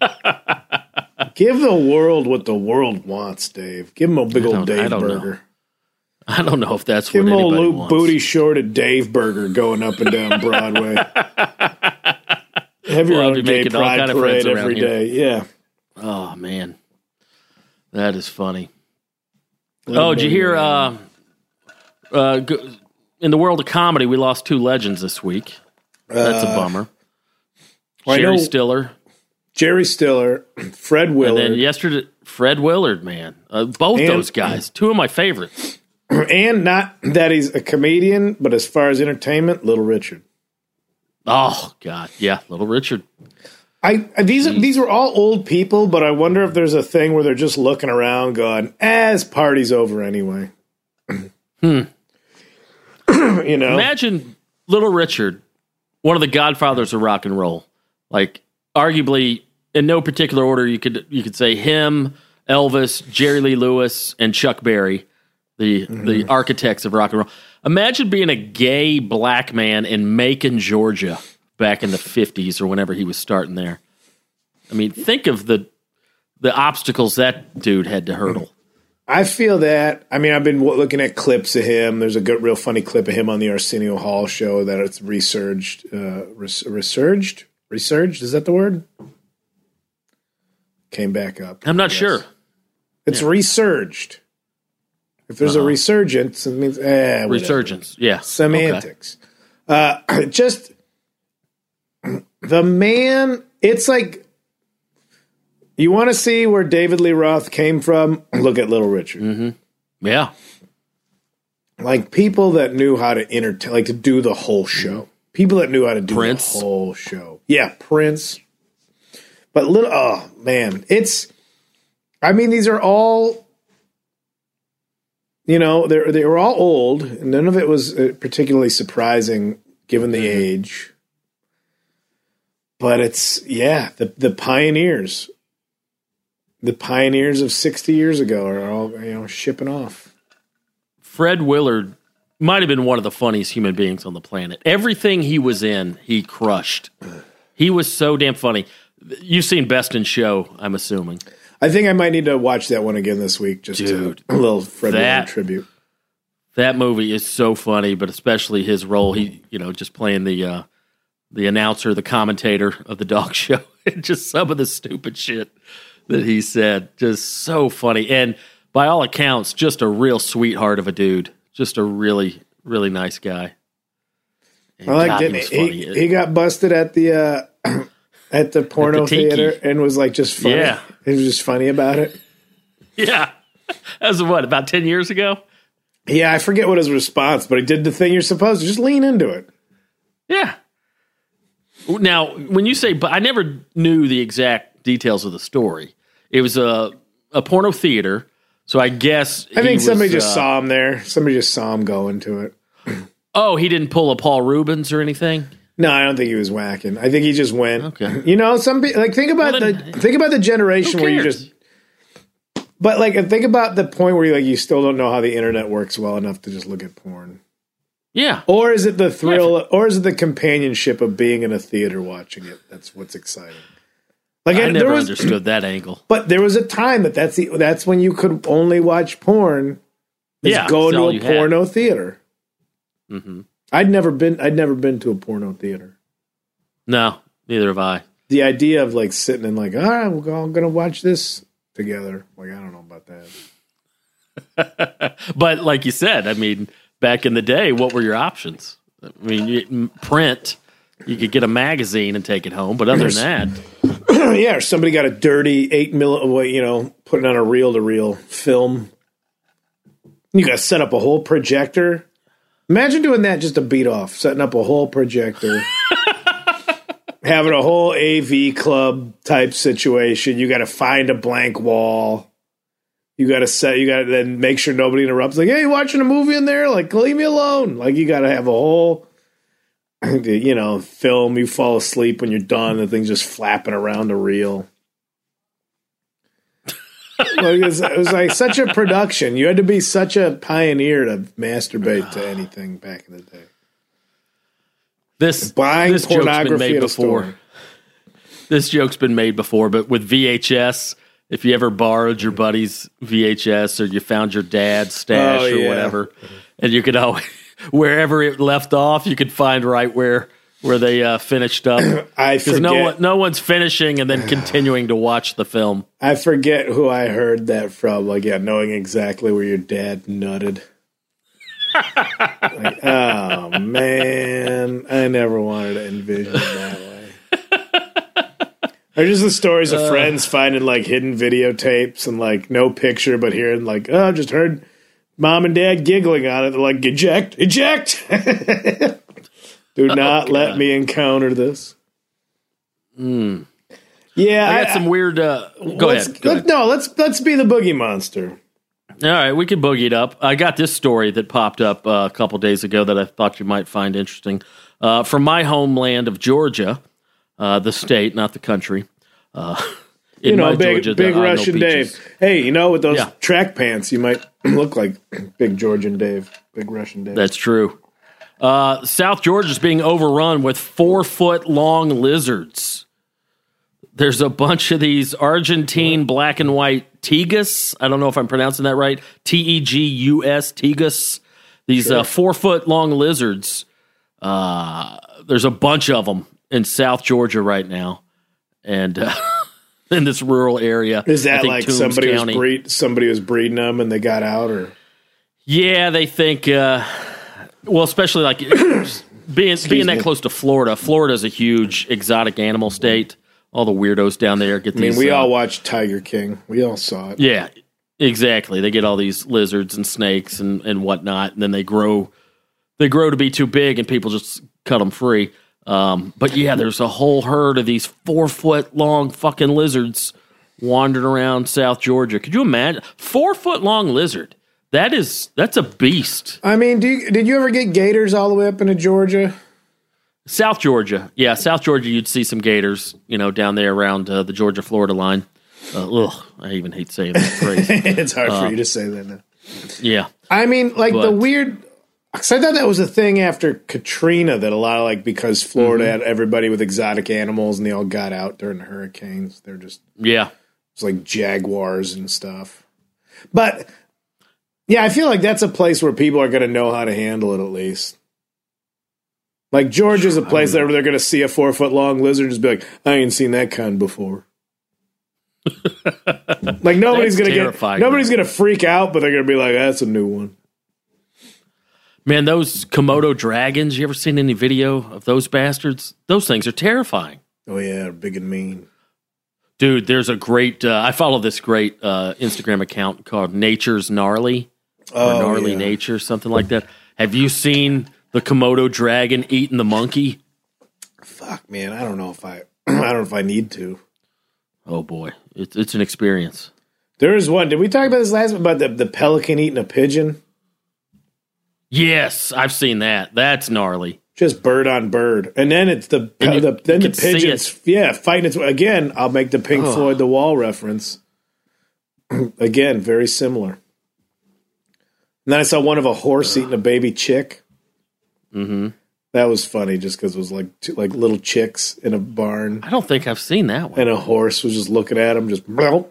Give the world what the world wants, Dave. Give them a big old don't- I Dave don't know. burger. I don't know if that's Give what old anybody wants. booty shorted Dave burger going up and down Broadway. Have your Well, own gay pride kind of parade every day. Yeah. Oh man, that is funny. Let Oh, did you hear? Uh, uh, in the world of comedy, we lost two legends this week. That's a bummer. well, I Jerry Stiller, Jerry Stiller, Fred Willard. and then yesterday, Fred Willard. Man, uh, both And- those guys, two of my favorites. and not that he's a comedian, but as far as entertainment, Little Richard. Oh God, yeah, Little Richard. I these these are all old people, but I wonder if there's a thing where they're just looking around, going, "As party's over anyway." hmm. you know, Imagine Little Richard, one of the godfathers of rock and roll. Like arguably in no particular order you could you could say him, Elvis, Jerry Lee Lewis, and Chuck Berry. the the architects of rock and roll. Imagine being a gay black man in Macon, Georgia, back in the fifties or whenever he was starting there. I mean, think of the the obstacles that dude had to hurdle. I feel that. I mean, I've been looking at clips of him. There's a good, real funny clip of him on the Arsenio Hall show that it's resurged, uh, res- resurged, resurged. Is that the word? Came back up. I'm not sure. It's resurged. If there's a resurgence, it means eh, whatever. Resurgence, yeah. semantics. Uh, just the man. It's like you want to see where David Lee Roth came from. Look at Little Richard. Okay. Yeah. Like people that knew how to entertain, like to do the whole show. People that knew how to do Prince. the whole show. Yeah, Prince. But little, oh man, it's. I mean, these are all. You know, they they were all old, and none of it was uh, particularly surprising given the age. But it's yeah, the the pioneers, the pioneers of sixty years ago are all you know shipping off. Fred Willard might have been one of the funniest human beings on the planet. Everything he was in, he crushed. He was so damn funny. You've seen Best in Show, I'm assuming. I think I might need to watch that one again this week. Just Dude, to, a little Fred Willard tribute. That movie is so funny, but especially his role. He, you know, just playing the uh, the announcer, the commentator of the dog show, and just some of the stupid shit that he said. Just so funny, and by all accounts, just a real sweetheart of a dude. Just a really, really nice guy. And I like God, it. was He, he got busted at the uh, at the porno tiki. theater and was like just funny. Yeah. He was just funny about it. yeah, that was what about ten years ago. Yeah, I forget what his response, but he did the thing you're supposed to. Just lean into it. Yeah. Now, when you say, but I never knew the exact details of the story. It was a a porno theater, so I guess I think somebody was, just uh, saw him there. Somebody just saw him go into it. Oh, he didn't pull a Paul Reubens or anything. No, I don't think he was whacking. I think he just went. Okay. You know, some people like think about Well, then- the think about the generation where you just. But like, think about the point where you like you still don't know how the internet works well enough to just look at porn. yeah, Or is it the thrill? Or is it the companionship of being in a theater watching it? That's what's exciting. Like I and never there was, understood that angle. but there was a time that that's the that's when you could only watch porn. is Yeah, go to you a had. porno theater. hmm I'd never been. I'd never been to a porno theater. No, neither have I. The idea of like sitting and like, all right, we're all gonna watch this together. Like, I don't know about that. But like you said, I mean, back in the day, what were your options? I mean, you, print. You could get a magazine and take it home, but other than that, yeah, somebody got a dirty eight mil, you know, putting on a reel to reel film. You got to set up a whole projector. Imagine doing that just to beat off, setting up a whole projector, having a whole AV club type situation. You got to find a blank wall. You got to set. You got to then make sure nobody interrupts. Like, hey, you watching a movie in there? Like, leave me alone. Like, you got to have a whole, you know, film. You fall asleep when you're done. The thing's just flapping around the reel. It, was, it was like such a production. You had to be such a pioneer to masturbate to anything back in the day. this Buying this joke's been made before. store. This joke's been made before, but with VHS, if you ever borrowed your buddy's VHS or you found your dad's stash Oh, or yeah. whatever, and you could always wherever it left off, you could find right where where they uh, finished up. I forget. no one, no one's finishing and then continuing to watch the film. I forget who I heard that from. Like, yeah, knowing exactly where your dad nutted. like, oh man, I never wanted to envision it that way. Or just the stories of friends finding like hidden videotapes and like no picture, but hearing like, oh, I just heard mom and dad giggling on it. They're like, eject, eject. Do not let me encounter this. Yeah, I got some weird. Uh, go let's, ahead. Go let- ahead. No, let's let's be the boogie monster. All right, we can boogie it up. I got this story that popped up uh, a couple days ago that I thought you might find interesting. Uh, from my homeland of Georgia, uh, the state, not the country. Uh, In you know, my big Georgia, big are no Russian. Dave. Hey, you know, with those Yeah. track pants, you might look like big Georgian Dave, big Russian Dave. That's true. Uh, South Georgia is being overrun with four foot long lizards. There's a bunch of these Argentine black and white tegus. I don't know if I'm pronouncing that right. T E G U S tegus. These uh, four foot long lizards. Uh, there's a bunch of them in South Georgia right now, and uh, in this rural area. Is that like Toombs somebody was breed somebody was breeding them and they got out, or Yeah, they think. Well, especially like being being that me. close to Florida. Florida's a huge exotic animal state. All the weirdos down there get I mean, these. we uh, all watched Tiger King. We all saw it. yeah, exactly. They get all these lizards and snakes and and whatnot, and then they grow. They grow to be too big, and people just cut them free. Um, but yeah, there's a whole herd of these four foot long fucking lizards wandering around South Georgia. Could you imagine four foot long lizard? That is that's a beast. I mean, do you, did you ever get gators all the way up into Georgia? South Georgia, yeah, South Georgia. You'd see some gators, you know, down there around uh, the Georgia Florida line. Uh, ugh, I even hate saying that phrase. it's hard Uh, for you to say that now. Yeah, I mean, like the weird. Cause I thought that was a thing after Katrina that a lot of like because Florida Mm-hmm. had everybody with exotic animals and they all got out during the hurricanes. They're just yeah, it's like jaguars and stuff. But yeah, I feel like that's a place where people are going to know how to handle it at least. Like Georgia's a place that they're going to see a four foot long lizard and just be like, I ain't seen that kind before. like nobody's going to get nobody's going to freak out, but they're going to be like, that's a new one. man, those Komodo dragons. You ever seen any video of those bastards? Those things are terrifying, Oh yeah, big and mean. dude. There's a great. Uh, I follow this great uh, Instagram account called Nature's Gnarly Oh, Gnarly yeah. Nature, something like that. Have you seen the Komodo dragon eating the monkey? Fuck, man, I don't know if I, I don't know if I need to. Oh boy, it's it's an experience. There is one. Did we talk about this last about the, the pelican eating a pigeon? Yes, I've seen that. That's gnarly. Just bird on bird, and then it's the, you- the then the pigeons. Yeah, fighting its again. I'll make the Pink Ugh. Floyd The Wall reference. again, very similar. And then I saw one of a horse eating a baby chick. hmm That was funny, just because it was like two, like little chicks in a barn, I don't think I've seen that one. and a horse was just looking at him, just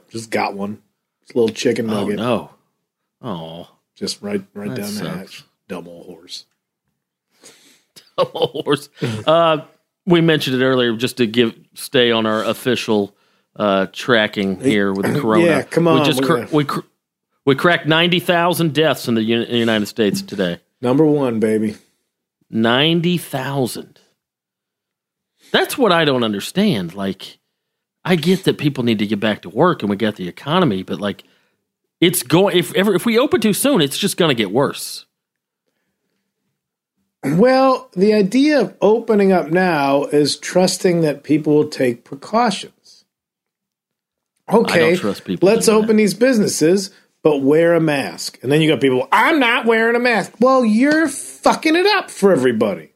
just got one, just a little chicken Oh nugget, no! Oh, just right right That down the sucks. hatch. Dumb old horse. horse. Uh, we mentioned it earlier, just to give stay on our official uh, tracking here with the Corona. Yeah, come on, We just we're cr- gonna- we cr- we cracked ninety thousand deaths in the United States today. Number one, baby. Ninety thousand. That's what I don't understand. Like, I get that people need to get back to work and we got the economy, but like, it's going. If ever if we open too soon, it's just going to get worse. Well, the idea of opening up now is trusting that people will take precautions. Okay, trust people let's doing that. open these businesses, but wear a mask. And then you got people, I'm not wearing a mask. Well, you're fucking it up for everybody.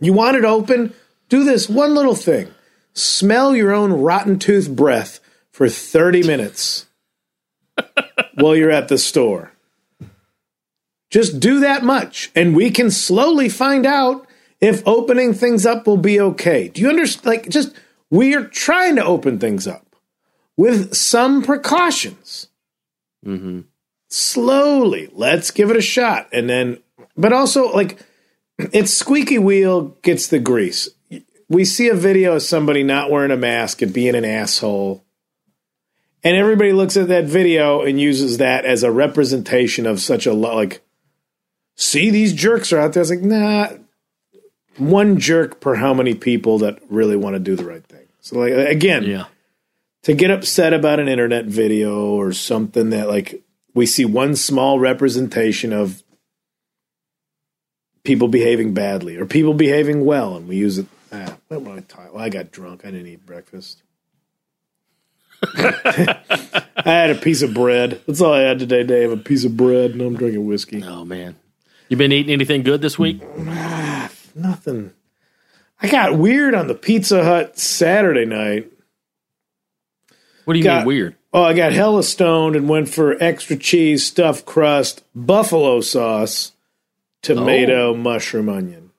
You want it open? Do this one little thing. Smell your own rotten tooth breath for 30 minutes while you're at the store. Just do that much, and we can slowly find out if opening things up will be okay. Do you understand? Like, just we are trying to open things up with some precautions. Hmm Slowly, let's give it a shot, and then, but also like, it's squeaky wheel gets the grease. We see a video of somebody not wearing a mask and being an asshole. And everybody looks at that video and uses that as a representation of such a lo- like see these jerks are out there. It's like, nah, one jerk per how many people that really want to do the right thing. So like again, Yeah. To get upset about an internet video or something that like we see one small representation of people behaving badly or people behaving well and we use it ah, what am I well, I got drunk I didn't eat breakfast. I had a piece of bread. That's all I had today Dave a piece of bread and I'm drinking whiskey. Oh man, you been eating anything good this week? nothing. I got weird on the Pizza Hut Saturday night What do you Got- mean weird? Oh, I got hella stoned and went for extra cheese, stuffed crust, buffalo sauce, tomato, mushroom, onion.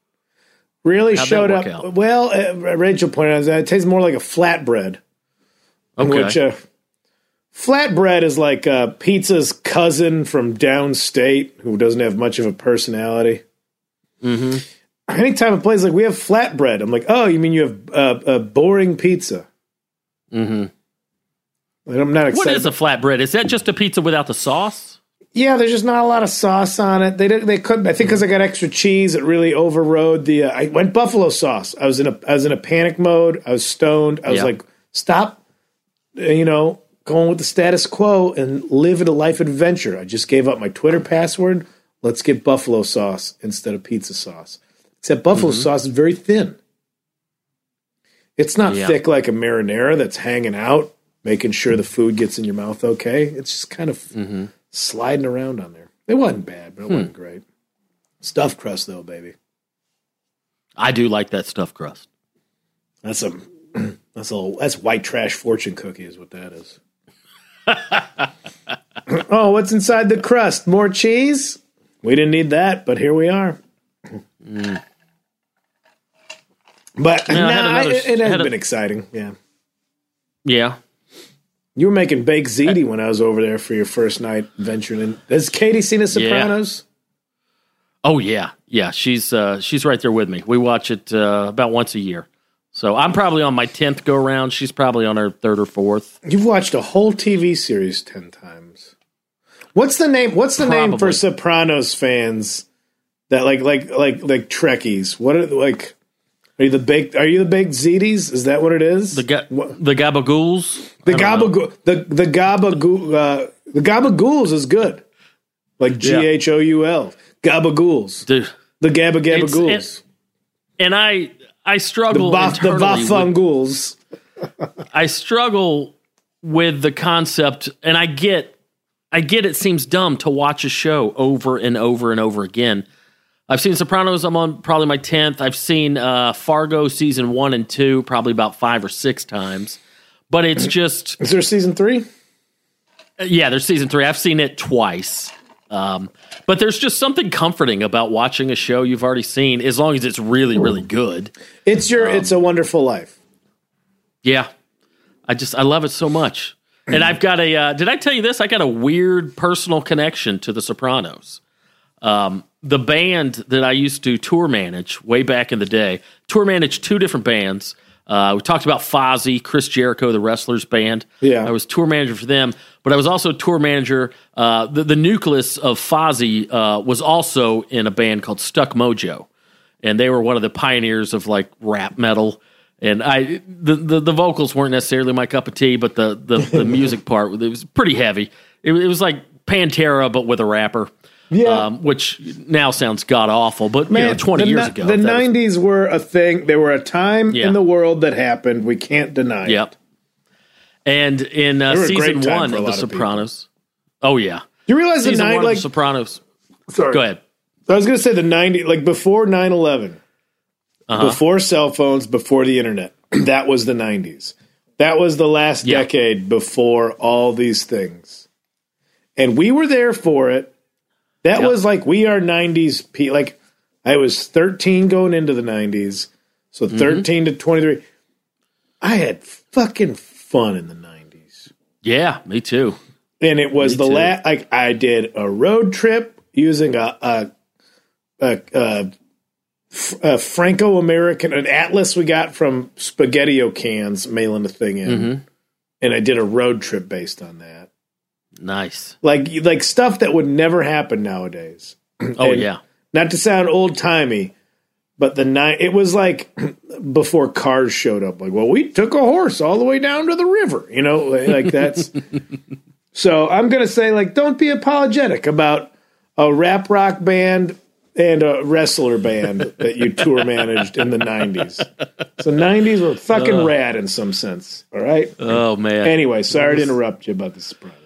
Really Oh. How'd showed up. out? Well, uh, Rachel pointed out that it tastes more like a flatbread. Okay. Which uh, flatbread is like uh, pizza's cousin from downstate who doesn't have much of a personality. mm-hmm. Anytime a place like we have flatbread, I'm like, oh, you mean you have uh, a boring pizza? Mm-hmm. I'm not excited. is a flatbread? Is that just a pizza without the sauce? Yeah, there's just not a lot of sauce on it. They did, they couldn't. I think because I got extra cheese, it really overrode the. Uh, I went buffalo sauce. I was in a I was in a panic mode. I was stoned. I was Yeah. like, stop, uh, you know, going with the status quo and live a life adventure. I just gave up my Twitter password. Let's get buffalo sauce instead of pizza sauce. Except buffalo sauce is very thin. It's not Yeah. thick like a marinara that's hanging out, making sure the food gets in your mouth okay. It's just kind of mm-hmm. sliding around on there. It wasn't bad, but it hmm. wasn't great. Stuffed crust though, baby. I do like that stuffed crust. That's a that's a that's white trash fortune cookie is what that is. oh, what's inside the crust? More cheese? We didn't need that, but here we are. Mm. But Yeah, I had nah, another- it, it has had a- been exciting. Yeah, Yeah. You were making baked ziti when I was over there for your first night venturing in. Has Katie seen The Sopranos? Oh yeah, yeah. She's uh, she's right there with me. We watch it uh, about once a year. So I'm probably on my tenth go round. She's probably on her third or fourth. You've watched a whole TV series ten times. What's the name? What's the name for Sopranos fans that like like like like Trekkies? What are like? Are you the baked? Are you the baked zitis? Is that what it is? The ga- What- the gabagools. the gabagool the the gabagool uh, the gabagools is good. Like G H O U L. Yeah. H O U L gabagools. Dude. The gabba gabagools. And I I struggle the internally with- bafangools. I struggle with the concept, and I get, I get it seems dumb to watch a show over and over and over again. I've seen Sopranos. I'm on probably my tenth. I've seen uh, Fargo season one and two probably about five or six times. But it's just, Is there season three? yeah, there's season three. I've seen it twice. Um, but there's just something comforting about watching a show you've already seen, as long as it's really, really good. It's your. Um, it's a Wonderful Life. Yeah. I just I love it so much. And I've got a uh, did I tell you this? I got a weird personal connection to the Sopranos. Um, the band that I used to tour manage way back in the day, tour managed two different bands. Uh, we talked about Fozzy, Chris Jericho, the wrestlers band. Yeah. I was tour manager for them, but I was also tour manager. Uh, the, the nucleus of Fozzy uh, was also in a band called Stuck Mojo, and they were one of the pioneers of like rap metal. And I, the, the, the vocals weren't necessarily my cup of tea, but the the, the music part it was pretty heavy. It, it was like Pantera, but with a rapper. Yeah. um, which now sounds god awful, but you know, twenty years ni- ago, the that was- '90s were a thing. They were a time Yeah. in the world that happened. We can't deny. Yep. it. And in uh, They were a season one of The lot of people. Sopranos, oh yeah, You realize the season night, one like, of The Sopranos. sorry, Go ahead. I was going to say the '90s, like before 9/11, Uh-huh. before cell phones, before the internet. that was the '90s. That was the last Yeah. decade before all these things, and we were there for it. That Yep. was like we are '90s. Pe- like I was 13 going into the '90s, so Mm-hmm. 13 to 23. I had fucking fun in the '90s. Yeah, me too. and it was Me the last. Like I did a road trip using a a a Franco American an atlas we got from Spaghettio cans, mailing a thing in, Mm-hmm. and I did a road trip based on that. Nice. Like like stuff that would never happen nowadays. Oh And yeah. Not to sound old timey, but the night it was like before cars showed up. Like, well, we took a horse all the way down to the river. You know, like that's. so I'm gonna say, like, don't be apologetic about a rap rock band and a wrestler band that you tour managed in the '90s. So '90s were fucking rad in some sense. All right. Oh man. Anyway, sorry to interrupt you about the Sopranos.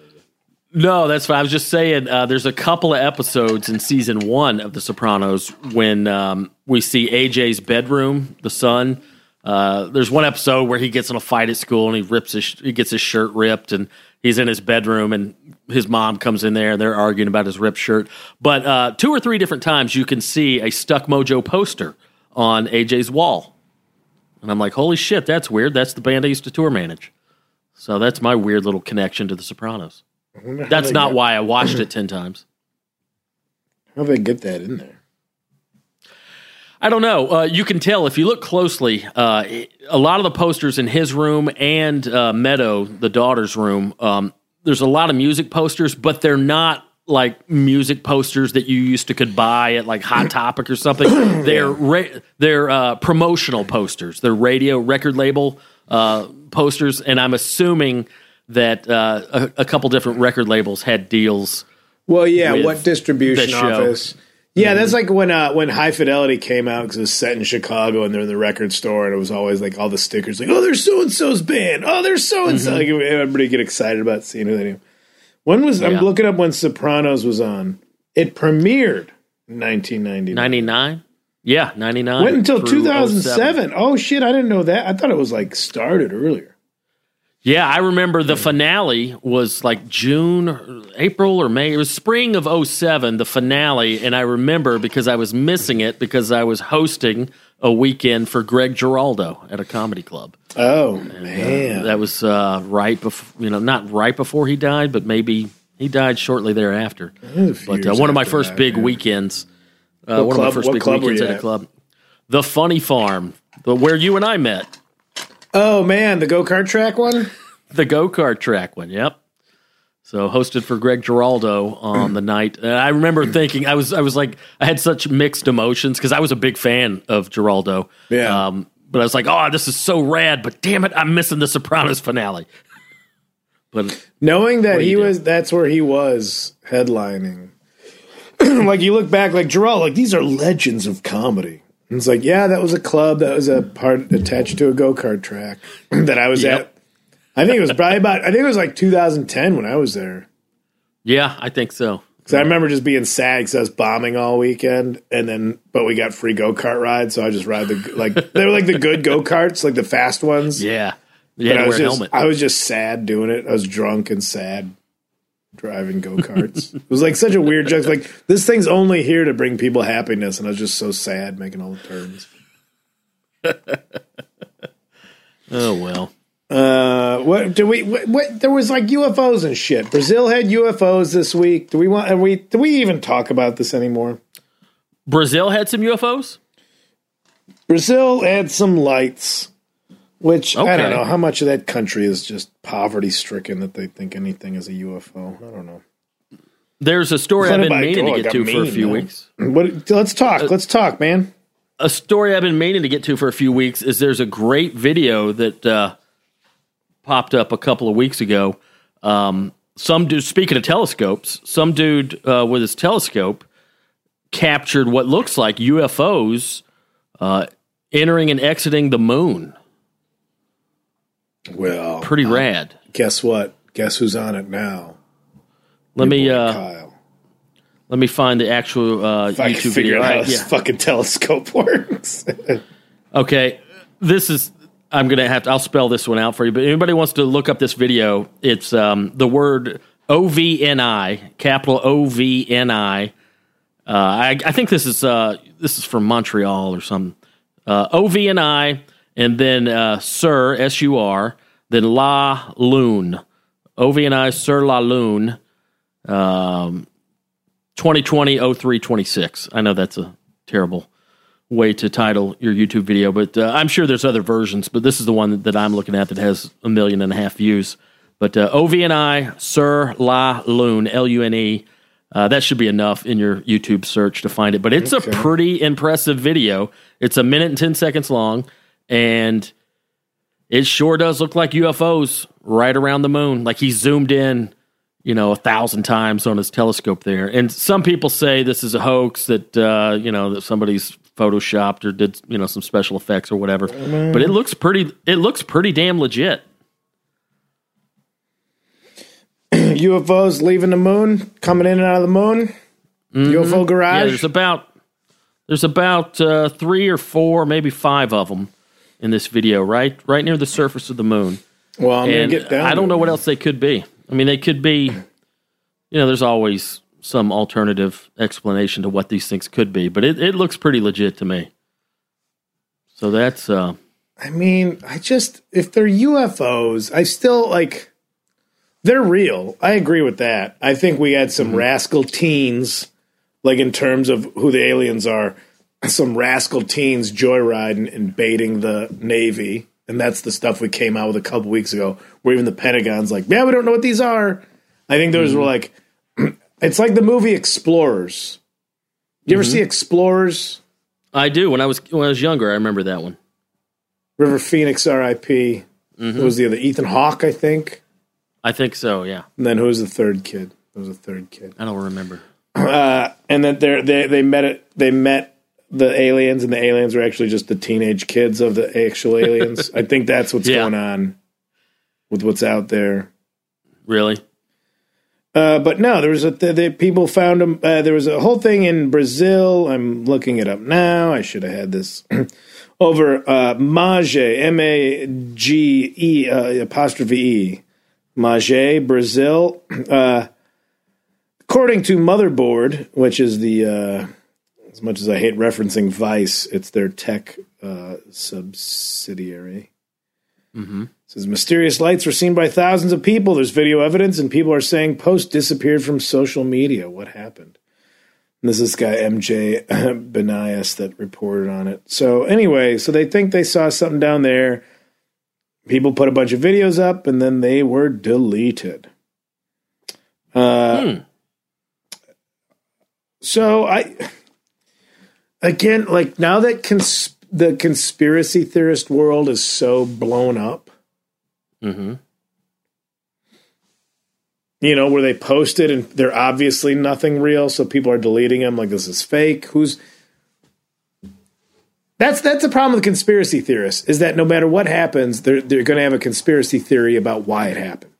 No, that's fine. I was just saying, uh, there's a couple of episodes in season one of The Sopranos when um, we see AJ's bedroom, the son, Uh, there's one episode where he gets in a fight at school and he rips his he gets his shirt ripped and he's in his bedroom and his mom comes in there and they're arguing about his ripped shirt. But uh, two or three different times you can see a Stuck Mojo poster on AJ's wall, and I'm like, holy shit, that's weird. That's the band I used to tour manage. So that's my weird little connection to The Sopranos. That's not got- why I watched it ten times. How they get that in there? I don't know. Uh, you can tell if you look closely. Uh, a lot of the posters in his room and uh, Meadow, the daughter's room, um, there's a lot of music posters, but they're not like music posters that you used to could buy at like Hot Topic or something. They're ra- they're uh, promotional posters. They're radio record label uh, posters, and I'm assuming that uh, a, a couple different record labels had deals. Well, yeah. What distribution. Mm-hmm. office? Yeah, that's like when uh, when High Fidelity came out because it was set in Chicago and they're in the record store and it was always like all the stickers like, oh, there's so and so's band. Oh, there's so and so. Like everybody get excited about seeing who they knew. When was Yeah. I'm looking up when Sopranos was on? It premiered in 1999. 99? Yeah, 99. Went until through 2007. Oh shit, I didn't know that. I thought it was like started earlier. Yeah, I remember the finale was like June, April, or May. It was spring of 07, the finale. And I remember because I was missing it because I was hosting a weekend for Greg Giraldo at a comedy club. Oh man, That was uh, right before, you know, not right before he died, but maybe he died shortly thereafter. But uh, one of my first that, big yeah. weekends, uh, one club- of my first big weekends you at a club, the Funny Farm, the, where you and I met. Oh man, the go kart track one. the go kart track one. Yep. So hosted for Greg Giraldo on the night. And I remember thinking I was I was like I had such mixed emotions because I was a big fan of Giraldo. Yeah. Um, but I was like, oh, this is so rad. But damn it, I'm missing the Sopranos finale. but Knowing that he was, that's where he was headlining. like you look back, like Gerald, like these are legends of comedy. And it's like, yeah, that was a club that was a part attached to a go kart track that I was Yep. at. I think it was probably about. I think it was like 2010 when I was there. yeah, I think so. Because I remember just being sad because I was bombing all weekend, and then but we got free go kart rides, so I just ride the like they were like the good go karts, like the fast ones. Yeah. yeah. I was just helmet. I was just sad doing it. I was drunk and sad driving go karts. it was like such a weird joke. Like this thing's only here to bring people happiness, and I was just so sad making all the turns. oh well. Uh, what do we? What, what there was like UFOs and shit. Brazil had UFOs this week. Do we want? Are we? Do we even talk about this anymore? Brazil had some UFOs? Brazil had some lights, which I don't know how much of that country is just poverty stricken that they think anything is a UFO. I don't know. There's a story I've been meaning to get to for a few now. weeks. What? Let's talk. let's talk, man. a story I've been meaning to get to for a few weeks is there's a great video that uh, popped up a couple of weeks ago. Um, some dude, speaking of telescopes, some dude uh, with his telescope captured what looks like UFOs uh, entering and exiting the moon. Well, Pretty rad. guess what? Guess who's on it now? Let me Boy, uh, Kyle. let me find the actual uh, If I can YouTube figure video. out how this yeah. fucking telescope works. Okay, this is. I'm gonna have to. I'll spell this one out for you. But anybody wants to look up this video, it's um, the word O V N I, capital O V N I. Uh, I, I think this is uh, this is from Montreal or something. Uh, O V N I, and then uh, Sir S U R, then La Lune, Ovi and I Sir La Lune. Um, 2020 0326. I know that's a terrible way to title your YouTube video, but uh, I'm sure there's other versions. But this is the one that, that I'm looking at that has a million and a half views. But uh, I Sir La Lune L U N E. Uh, that should be enough in your YouTube search to find it. But it's Okay. a pretty impressive video. It's a minute and ten seconds long, and it sure does look like UFOs right around the moon. Like he zoomed in, you know, a thousand times on his telescope there. And some people say this is a hoax that uh, you know that somebody's photoshopped or did you know some special effects or whatever. But it looks pretty. It looks pretty damn legit. UFOs leaving the moon, coming in and out of the moon. UFO garage. Yeah, there's about there's about uh, three or four, maybe five of them in this video, right right near the surface of the moon. Well, I'm and gonna get down. I don't know what else they could be. I mean, they could be. You know, there's always some alternative explanation to what these things could be, but it, it looks pretty legit to me. So that's uh, I mean, I just if they're UFOs, I still like they're real. I agree with that. I think we had some rascal teens, like in terms of who the aliens are, some rascal teens joyriding and baiting the Navy. And that's the stuff we came out with a couple weeks ago, where even the Pentagon's like, yeah, we don't know what these are. I think those were like, it's like the movie Explorers. You ever mm-hmm. see Explorers? I do. When I was when I was younger, I remember that one. River Phoenix, R.I.P. Mm-hmm. Who was the other? Ethan Hawke, I think. I think so. Yeah, And then who was the third kid? There was a third kid. I don't remember. Uh, and then they they they met it. They met the aliens, and the aliens are actually just the teenage kids of the actual aliens. I think that's what's Yeah. going on with what's out there. Really? Uh, but no, there was a the people found them. Uh, there was a whole thing in Brazil. I'm looking it up now. I should have had this over uh, Mage M A G E uh, apostrophe E Mage Brazil. Uh, according to Motherboard, which is the uh, as much as I hate referencing Vice, it's their tech uh, subsidiary. Says mysterious lights were seen by thousands of people. There's video evidence, and people are saying post disappeared from social media. What happened? And this is this guy MJ Banias that reported on it. So anyway, so they think they saw something down there. People put a bunch of videos up, and then they were deleted. Uh, So I, again, like now that cons- the conspiracy theorist world is so blown up. Mm-hmm. you know, where they posted and they're obviously nothing real, so people are deleting them like this is fake. Who's that's that's the problem with conspiracy theorists is that no matter what happens, they're they're going to have a conspiracy theory about why it happened.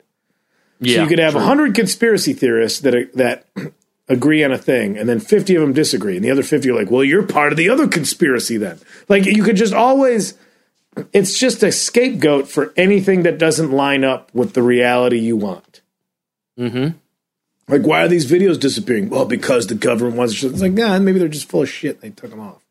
Yeah, so you could have a hundred conspiracy theorists that are, that agree on a thing, and then fifty of them disagree, and the other fifty are like, "Well, you're part of the other conspiracy." Then, like, you could just always. It's just a scapegoat for anything that doesn't line up with the reality you want. Mm-hmm. Like, why are these videos disappearing? Well, because the government wants to. It's like, nah, maybe they're just full of shit. They took them off.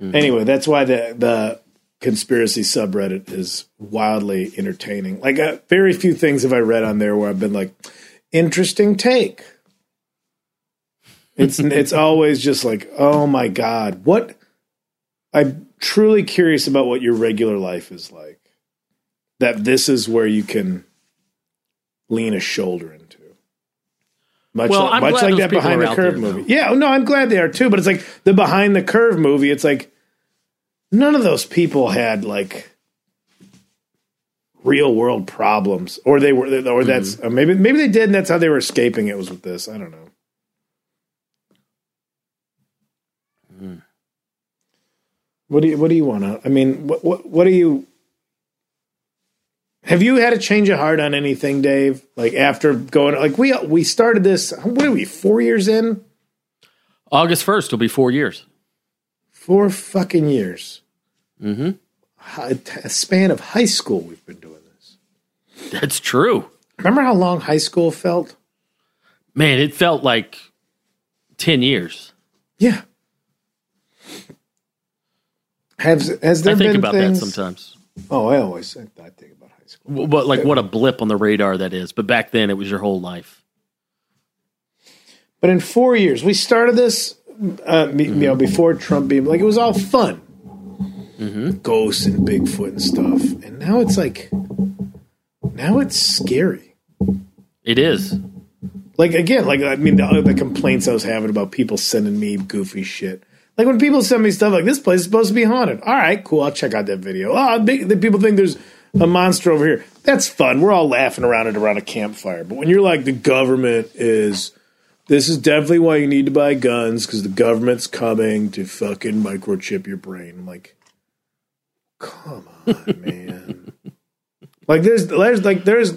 Anyway, that's why the the conspiracy subreddit is wildly entertaining. Like, uh, very few things have I read on there where I've been like, interesting take. It's it's always just like, oh my god, what? I'm truly curious about what your regular life is like. That this is where you can lean a shoulder into. Much Well, like, much like that behind the curve movie. though. Yeah, no, I'm glad they are too. But it's like the behind the curve movie. It's like none of those people had like real world problems, or they were, or that's Mm-hmm. uh, maybe maybe they did, and that's how they were escaping it was with this. I don't know. What do you What do you want to? I mean, what what what do you? Have you had a change of heart on anything, Dave? Like after going, like we we started this. What are we? Four years in? August first will be four years. Four fucking years. Mm-hmm. A span of high school. We've been doing this. That's true, Remember how long high school felt? man. It felt like ten years. Yeah. Has has there I think been about things? that sometimes. Oh, I always think I think about high school. But like, what a blip on the radar that is. But back then, it was your whole life. But in four years, we started this, uh, me- you know, before Trump being like it was all fun, ghosts and Bigfoot and stuff, and now it's like, now it's scary. It is. Like again, like I mean, the, the complaints I was having about people sending me goofy shit. Like when people send me stuff like this place is supposed to be haunted. All right, cool. I'll check out that video. Oh, the people think there's a monster over here. That's fun. We're all laughing around it around a campfire. But when you're like the government is, this is definitely why you need to buy guns because the government's coming to fucking microchip your brain. I'm like, come on, man. Like there's there's like there's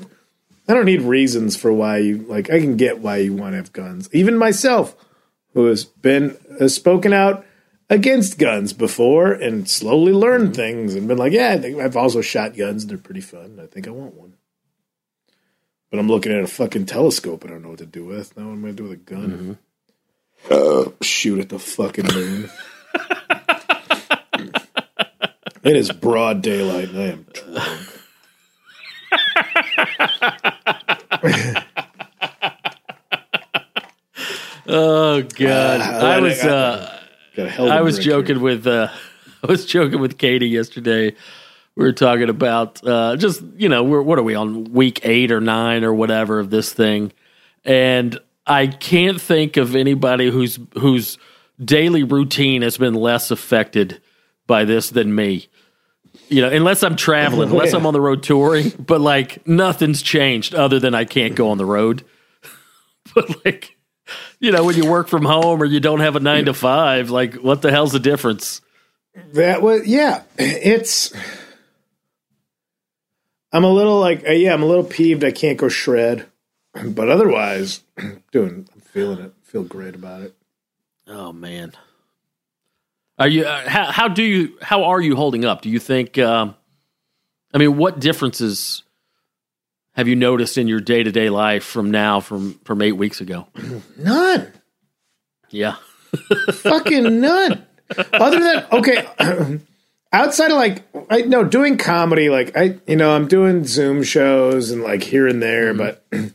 I don't need reasons for why you like. I can get why you want to have guns. Even myself, who has been has spoken out against guns before and slowly learned things and been like, yeah, I think I've also shot guns and they're pretty fun. I think I want one. But I'm looking at a fucking telescope. I don't know what to do with. Now what am I going to do with a gun? Uh, shoot at the fucking moon. it is broad daylight and I am drunk. Oh God, Uh, I was uh, Got a hell of a I was joking here. with uh, I was joking with Katie yesterday. We were talking about uh, just you know we're what are we on week eight or nine or whatever of this thing, and I can't think of anybody whose whose daily routine has been less affected by this than me. You know, unless I'm traveling, unless I'm on the road touring, but like nothing's changed other than I can't go on the road. but like, you know, when you work from home or you don't have a nine to five, like what the hell's the difference? That was yeah. It's. I'm a little like uh, yeah. I'm a little peeved. I can't go shred, but otherwise, doing. I'm feeling it. Feel great about it. Oh man, are you? Uh, how how do you? How are you holding up? Do you think? Um, I mean, what differences have you noticed in your day to day life from now from from eight weeks ago? None. Yeah, Fucking none. Other than okay, outside of like I know doing comedy, like I you know I'm doing Zoom shows and like here and there, mm-hmm. but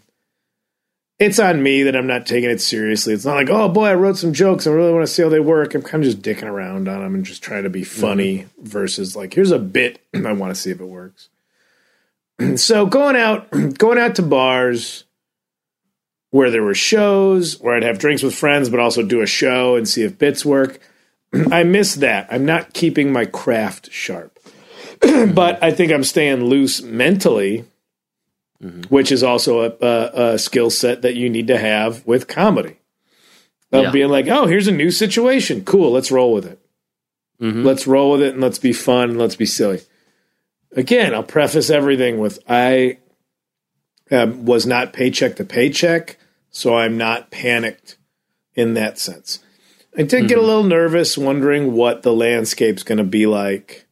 it's on me that I'm not taking it seriously. It's not like oh boy, I wrote some jokes. I really want to see how they work. I'm kind of just dicking around on them and just trying to be mm-hmm. funny versus like here's a bit I want to see if it works. so going out, going out to bars where there were shows where I'd have drinks with friends, but also do a show and see if bits work. I miss that. I'm not keeping my craft sharp, but I think I'm staying loose mentally, mm-hmm. which is also a, a, a skill set that you need to have with comedy. Of Yeah. being like, oh, here's a new situation. Cool, let's roll with it. Mm-hmm. Let's roll with it and let's be fun and let's be silly. Again, I'll preface everything with I um, was not paycheck to paycheck, so I'm not panicked in that sense. I did get a little nervous, wondering what the landscape's going to be like,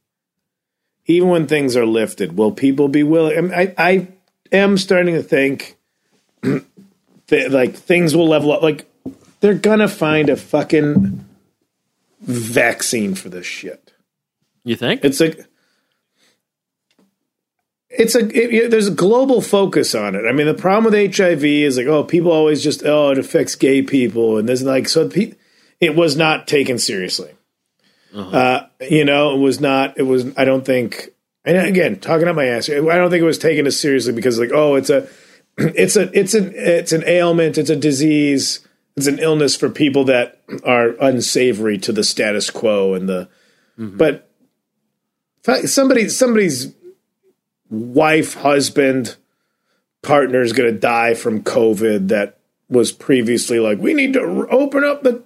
even when things are lifted. Will people be willing? I, I, I am starting to think that like things will level up. Like they're gonna find a fucking vaccine for this shit. you think? It's like it's a it, it- there's a global focus on it. I mean, the problem with HIV is like, oh, people always just oh, it affects gay people, and there's like so pe- it was not taken seriously. Uh, you know, it was not. It was. I don't think. And again, talking up my ass, I don't think it was taken as seriously because like, oh, it's a, it's a, it's an, it's an ailment, it's a disease, it's an illness for people that are unsavory to the status quo and the, but somebody somebody's wife, husband, partner is going to die from COVID that was previously like, we need to r- open up the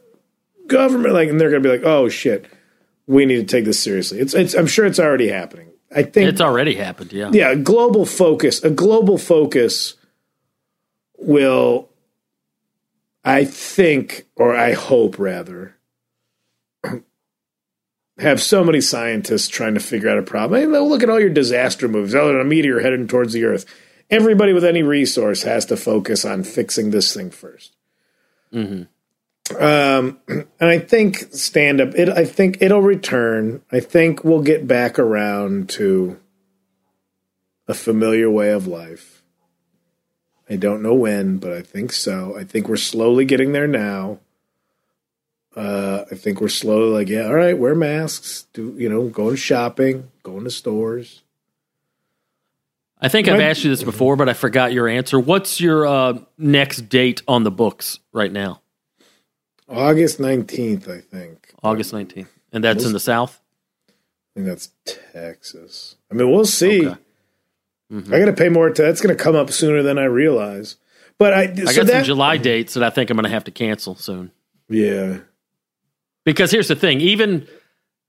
government, like, and they're going to be like, oh shit, we need to take this seriously. It's, it's, I'm sure it's already happening. I think It's already happened. Yeah. yeah, global focus, a global focus will, I think, or I hope rather, have so many scientists trying to figure out a problem. I mean, look at all your disaster movies. Oh, a meteor heading towards the Earth. Everybody with any resource has to focus on fixing this thing 1st Um, and I think stand up. It. I think it'll return. I think we'll get back around to a familiar way of life. I don't know when, but I think so. I think we're slowly getting there now. Uh, I think we're slowly like, yeah, all right, wear masks, do you know, going shopping, going to stores. I think I've asked you this before, but I forgot your answer. What's your uh, next date on the books right now? August nineteenth, I think. August 19th. And that's in the South? I think that's Texas. I mean, we'll see. Okay. I got to pay more. To, that's going to come up sooner than I realize. But I, I so got some July dates that I think I'm going to have to cancel soon. yeah. Because here's the thing, even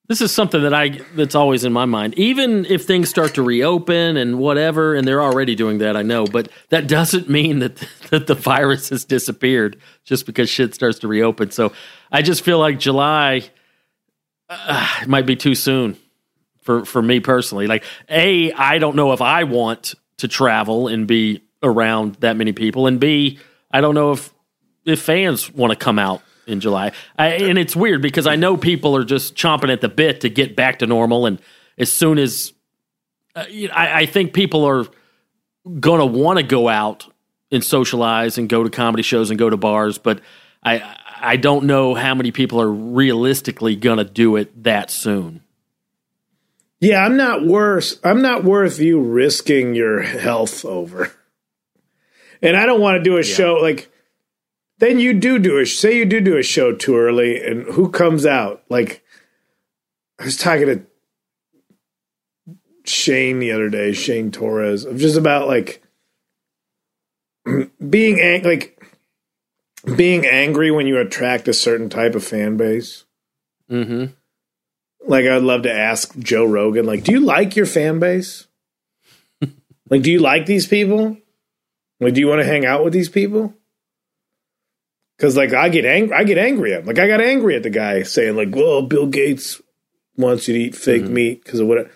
this is something that I that's always in my mind. Even if things start to reopen and whatever, and they're already doing that, I know, but that doesn't mean that that the virus has disappeared just because shit starts to reopen. So I just feel like July uh, might be too soon for for me personally. Like, a, I don't know if I want to travel and be around that many people, and b, I don't know if if fans want to come out in July. I, and it's weird because I know people are just chomping at the bit to get back to normal, and as soon as uh, I, I think people are going to want to go out and socialize and go to comedy shows and go to bars, but I I don't know how many people are realistically going to do it that soon. Yeah, I'm not worse. I'm not worth you risking your health over. And I don't want to do a yeah. show like then you do do a say you do do a show too early and who comes out? Like I was talking to Shane the other day, Shane Torres, of just about like being ang- like being angry when you attract a certain type of fan base. Mm-hmm. Like I'd love to ask Joe Rogan, like, do you like your fan base? like, do you like these people? Like, do you want to hang out with these people? Because like I get angry, I get angry at him. Like I got angry at the guy saying like, "Well, Bill Gates wants you to eat fake mm-hmm. meat because of what."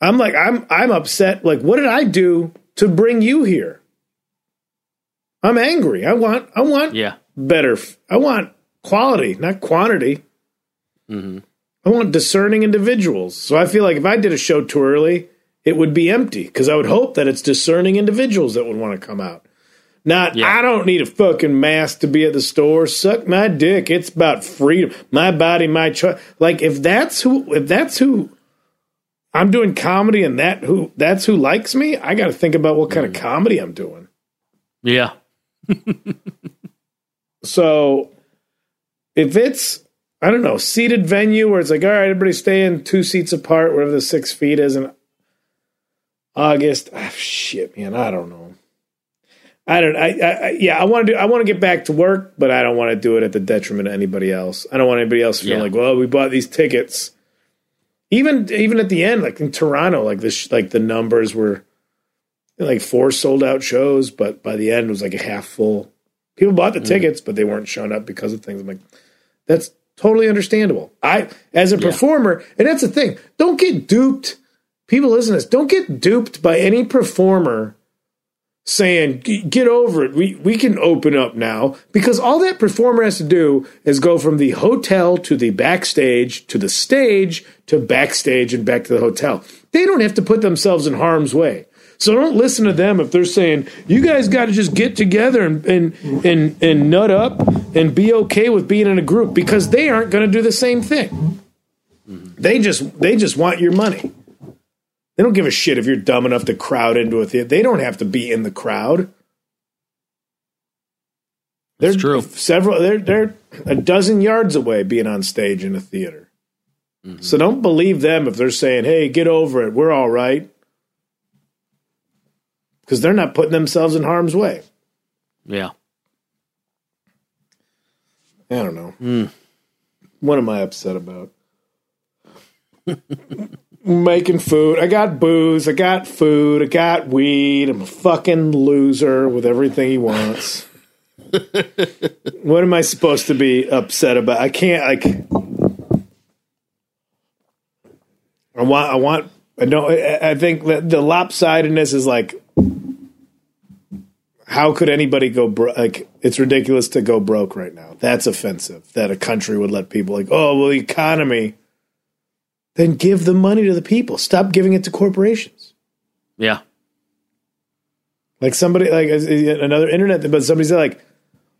I'm like, I'm I'm upset. Like, what did I do to bring you here? I'm angry. I want I want yeah better. I want quality, not quantity. Mm-hmm. I want discerning individuals. So I feel like if I did a show too early, it would be empty because I would hope that it's discerning individuals that would want to come out. Not, yeah. I don't need a fucking mask to be at the store. Suck my dick. It's about freedom. My body, my choice. Like if that's who, if that's who I'm doing comedy and that who, that's who likes me, I got to think about what kind mm. of comedy I'm doing. Yeah. so if it's I don't know seated venue where it's like all right, everybody stay in two seats apart, whatever the six feet is in August. Oh, shit, man, I don't know. I don't. I, I yeah. I want to do. I want to get back to work, but I don't want to do it at the detriment of anybody else. I don't want anybody else feeling yeah. like, well, we bought these tickets. Even even at the end, like in Toronto, like this, like the numbers were like four sold out shows, but by the end it was like a half full. People bought the mm. tickets, but they weren't showing up because of things. I'm like, that's totally understandable. I, as a yeah. performer, and that's the thing, don't get duped. People listen to this, don't get duped by any performer saying, get over it. We, we can open up now. Because all that performer has to do is go from the hotel to the backstage to the stage to backstage and back to the hotel. They don't have to put themselves in harm's way. So don't listen to them if they're saying you guys got to just get together and, and and and nut up and be okay with being in a group because they aren't going to do the same thing. They just they just want your money. They don't give a shit if you're dumb enough to crowd into a theater. They don't have to be in the crowd. They're That's true. Several they're they're a dozen yards away being on stage in a theater. Mm-hmm. So don't believe them if they're saying, "Hey, get over it. We're all right." because they're not putting themselves in harm's way. Yeah. I don't know. Mm. What am I upset about? Making food. I got booze. I got food. I got weed. I'm a fucking loser with everything he wants. what am I supposed to be upset about? I can't like. I want. I want. I don't. I think that the lopsidedness is like how could anybody go broke? Like, it's ridiculous to go broke right now. That's offensive that a country would let people, like, oh, well, the economy. Then give the money to the people. Stop giving it to corporations. Yeah. Like somebody, like another internet, but somebody's like,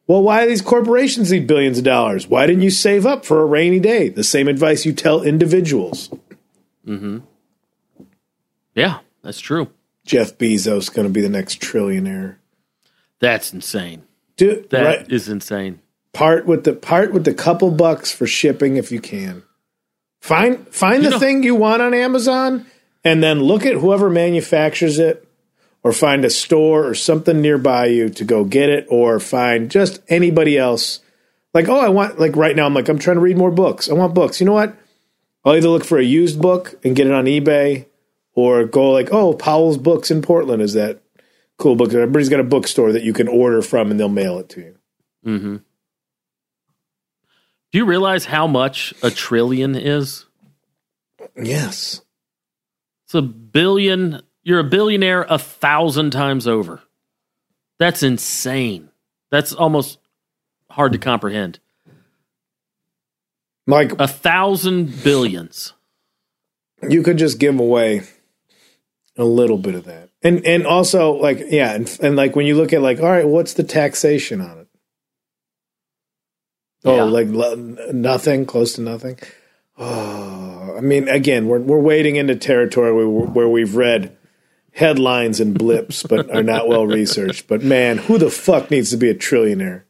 well, why do these corporations need billions of dollars? Why didn't you save up for a rainy day? The same advice you tell individuals. Mm-hmm. Yeah, that's true. Jeff Bezos going to be the next trillionaire. That's insane. Dude, that right. is insane. Part with the part with the couple bucks for shipping if you can. Find find you the know, thing you want on Amazon and then look at whoever manufactures it or find a store or something nearby you to go get it or find just anybody else. Like, oh, I want like right now I'm like I'm trying to read more books. I want books. You know what? I'll either look for a used book and get it on eBay or go like, oh, Powell's Books in Portland is that cool book. Everybody's got a bookstore that you can order from, and they'll mail it to you. Mm-hmm. Do you realize how much a trillion is? Yes. It's a billion. You're a billionaire a thousand times over. That's insane. That's almost hard to comprehend. Like A thousand billions. you could just give away a little bit of that. And and also like yeah, and, and like when you look at like all right, what's the taxation on it? Oh, Yeah. like nothing, close to nothing. Oh, I mean, again, we're we're wading into territory where, where we've read headlines and blips, but are not well researched. But man, who the fuck needs to be a trillionaire?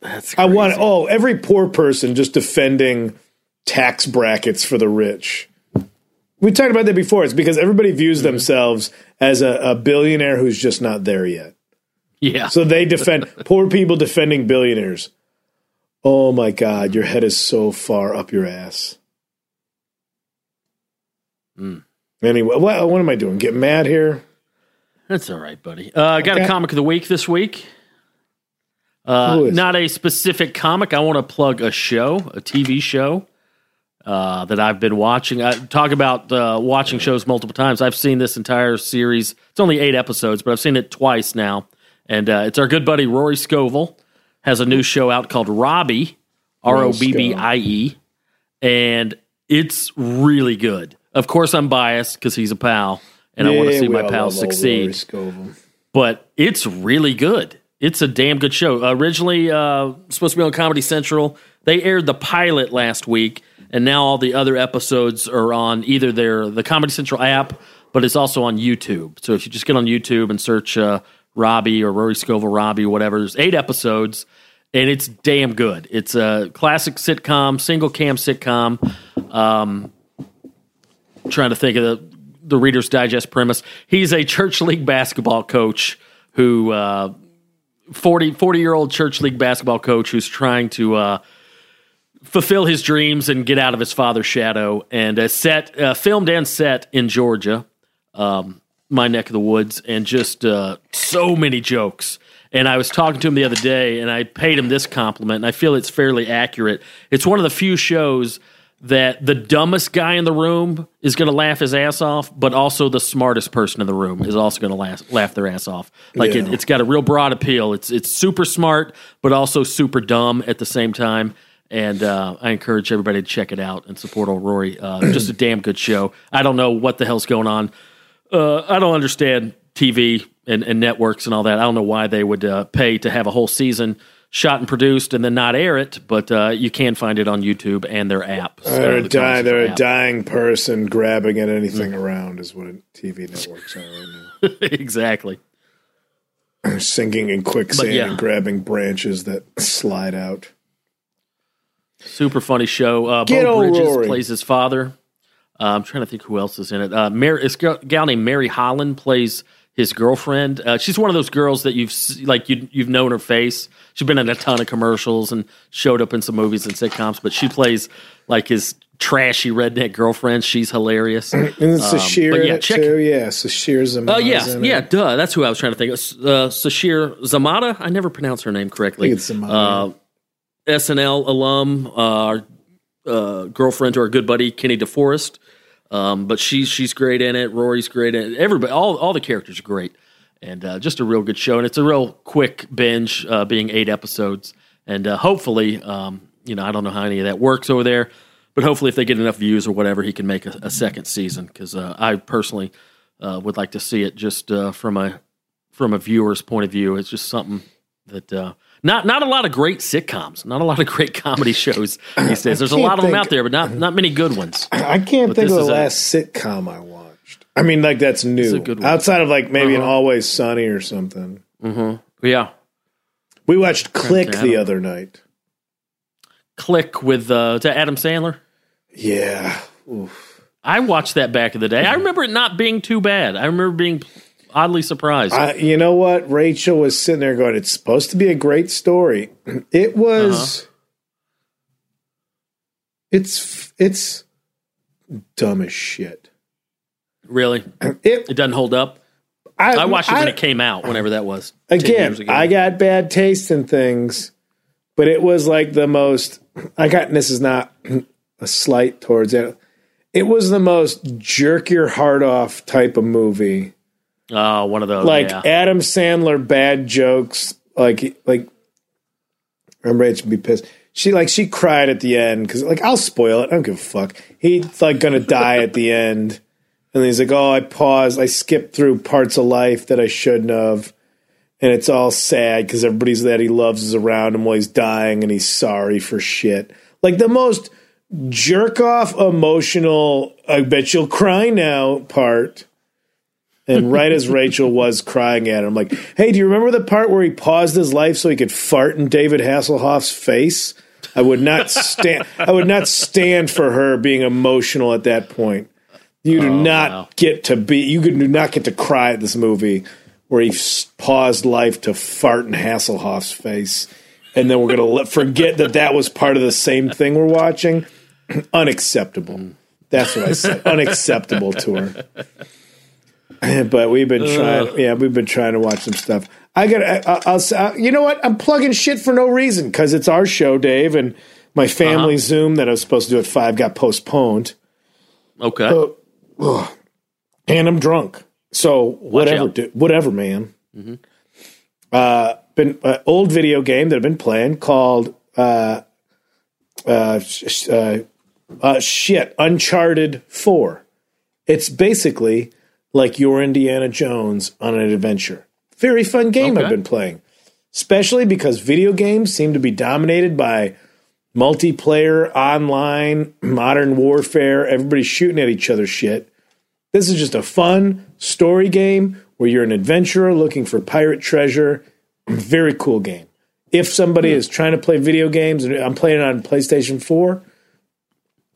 That's I want oh every poor person just defending tax brackets for the rich. We talked about that before. It's because everybody views mm-hmm. themselves as a, a billionaire who's just not there yet. yeah. So they defend poor people defending billionaires. Oh my god, your head is so far up your ass. Anyway, what, what am I doing? Get mad here? That's all right, buddy. Uh, I got Okay. a comic of the week this week. Uh, not a specific comic. I want to plug a show, a TV show uh, that I've been watching. I talk about uh, watching shows multiple times. I've seen this entire series. It's only eight episodes, but I've seen it twice now. And uh, it's our good buddy Rory Scovel has a new show out called Robbie, R O B B I E, and it's really good. Of course, I'm biased because he's a pal, and I want to see my pals succeed but it's really good. It's a damn good show. Originally uh, supposed to be on Comedy Central. They aired the pilot last week, and now all the other episodes are on either their the Comedy Central app, but it's also on YouTube. So if you just get on YouTube and search uh, Robbie or Rory Scovel Robbie, whatever, there's eight episodes, and it's damn good. It's a classic sitcom, single cam sitcom. Um, trying to think of the the Reader's Digest premise. He's a church league basketball coach who uh, 40 40 year old church league basketball coach who's trying to uh, fulfill his dreams and get out of his father's shadow. And uh, set uh, filmed and set in Georgia, um, my neck of the woods, and just uh, so many jokes. And I was talking to him the other day, and I paid him this compliment, and I feel it's fairly accurate. It's one of the few shows that the dumbest guy in the room is going to laugh his ass off, but also the smartest person in the room is also going to laugh, laugh their ass off. Like it, Yeah. it's got a real broad appeal. It's it's super smart, but also super dumb at the same time. And uh, I encourage everybody to check it out and support old Rory. Uh, just a damn good show. I don't know what the hell's going on. Uh, I don't understand TV and, and networks and all that. I don't know why they would uh, pay to have a whole season shot and produced and then not air it, but uh, you can find it on YouTube and their app. So They're, a di- they're a dying person grabbing at anything around, is what TV networks are right now. exactly. Sinking in quicksand yeah. and grabbing branches that slide out. Super funny show. Uh, Beau Bridges Rory. plays his father. Uh, I'm trying to think who else is in it. Uh, Mary, this girl, gal named Mary Holland plays his girlfriend. Uh, she's one of those girls that you've like you you've known her face. She's been in a ton of commercials and showed up in some movies and sitcoms. But she plays like his trashy redneck girlfriend. She's hilarious. And it's Sasheer Um, but yeah, check- too. Yeah, Sasheer Zamata. Oh yeah, yeah, duh. That's who I was trying to think. of. Uh, Sasheer Zamata. I never pronounce her name correctly. I think it's Zamata. Uh, SNL alum, uh, our uh, girlfriend to our good buddy Kenny DeForest. Um, but she's she's great in it. Rory's great in it. Everybody, all all the characters are great, and uh, just a real good show. And it's a real quick binge, uh, being eight episodes. And uh, hopefully, um, you know, I don't know how any of that works over there, but hopefully, if they get enough views or whatever, he can make a, a second season. Because uh, I personally uh, would like to see it just uh, from a from a viewer's point of view. It's just something that not not a lot of great sitcoms, not a lot of great comedy shows these days. There's a lot of them out there, but not not many good ones. I can't But think of the a- last sitcom I watched. I mean, like that's new. a good one. Outside of like maybe an Uh-huh. Always Sunny or something. Yeah, We watched Click the other night. Click with uh, to Adam Sandler. Yeah. Oof. I watched that back in the day. I remember it not being too bad. I remember being oddly surprised. I, you know what? Rachel was sitting there going, "It's supposed to be a great story." It was. Uh-huh. It's it's dumb as shit. really, It. it doesn't hold up. I watched it when it came out, whenever that was. Again. I got bad taste in things, but it was like the most I got this is not a slight towards it. It was the most jerk your heart off type of movie. Oh, one of those. Like yeah. Adam Sandler bad jokes. Like like I'm ready to be pissed. She like she cried at the end because like I'll spoil it. I don't give a fuck. He's like gonna die at the end, and he's like, "Oh, I paused. I skipped through parts of life that I shouldn't have." And it's all sad because everybody's that he loves is around him while he's dying, and he's sorry for shit. Like the most jerk off emotional. I bet you'll cry now part. And right as Rachel was crying at him, I'm like, hey, do you remember the part where he paused his life so he could fart in David Hasselhoff's face? I would not stand I would not stand for her being emotional at that point. You do oh, not wow. get to be you do not get to cry at this movie where he paused life to fart in Hasselhoff's face. And then we're going to let, forget that that was part of the same thing we're watching. Unacceptable. That's what I said. Unacceptable to her. but we've been trying. Yeah, we've been trying to watch some stuff. I got. I, I'll. s- uh, You know what? I'm plugging shit for no reason because it's our show, Dave, and my family Zoom that I was supposed to do at five got postponed, okay. and I'm drunk. So whatever, whatever, man. Uh, been uh, old video game that I've been playing called uh, uh, sh- uh, uh, shit Uncharted Four. It's basically like your Indiana Jones on an adventure. Very fun game Okay. I've been playing, especially because video games seem to be dominated by multiplayer, online, modern warfare. Everybody's shooting at each other shit. This is just a fun story game where you're an adventurer looking for pirate treasure. Very cool game. If somebody is trying to play video games, and I'm playing it on PlayStation 4,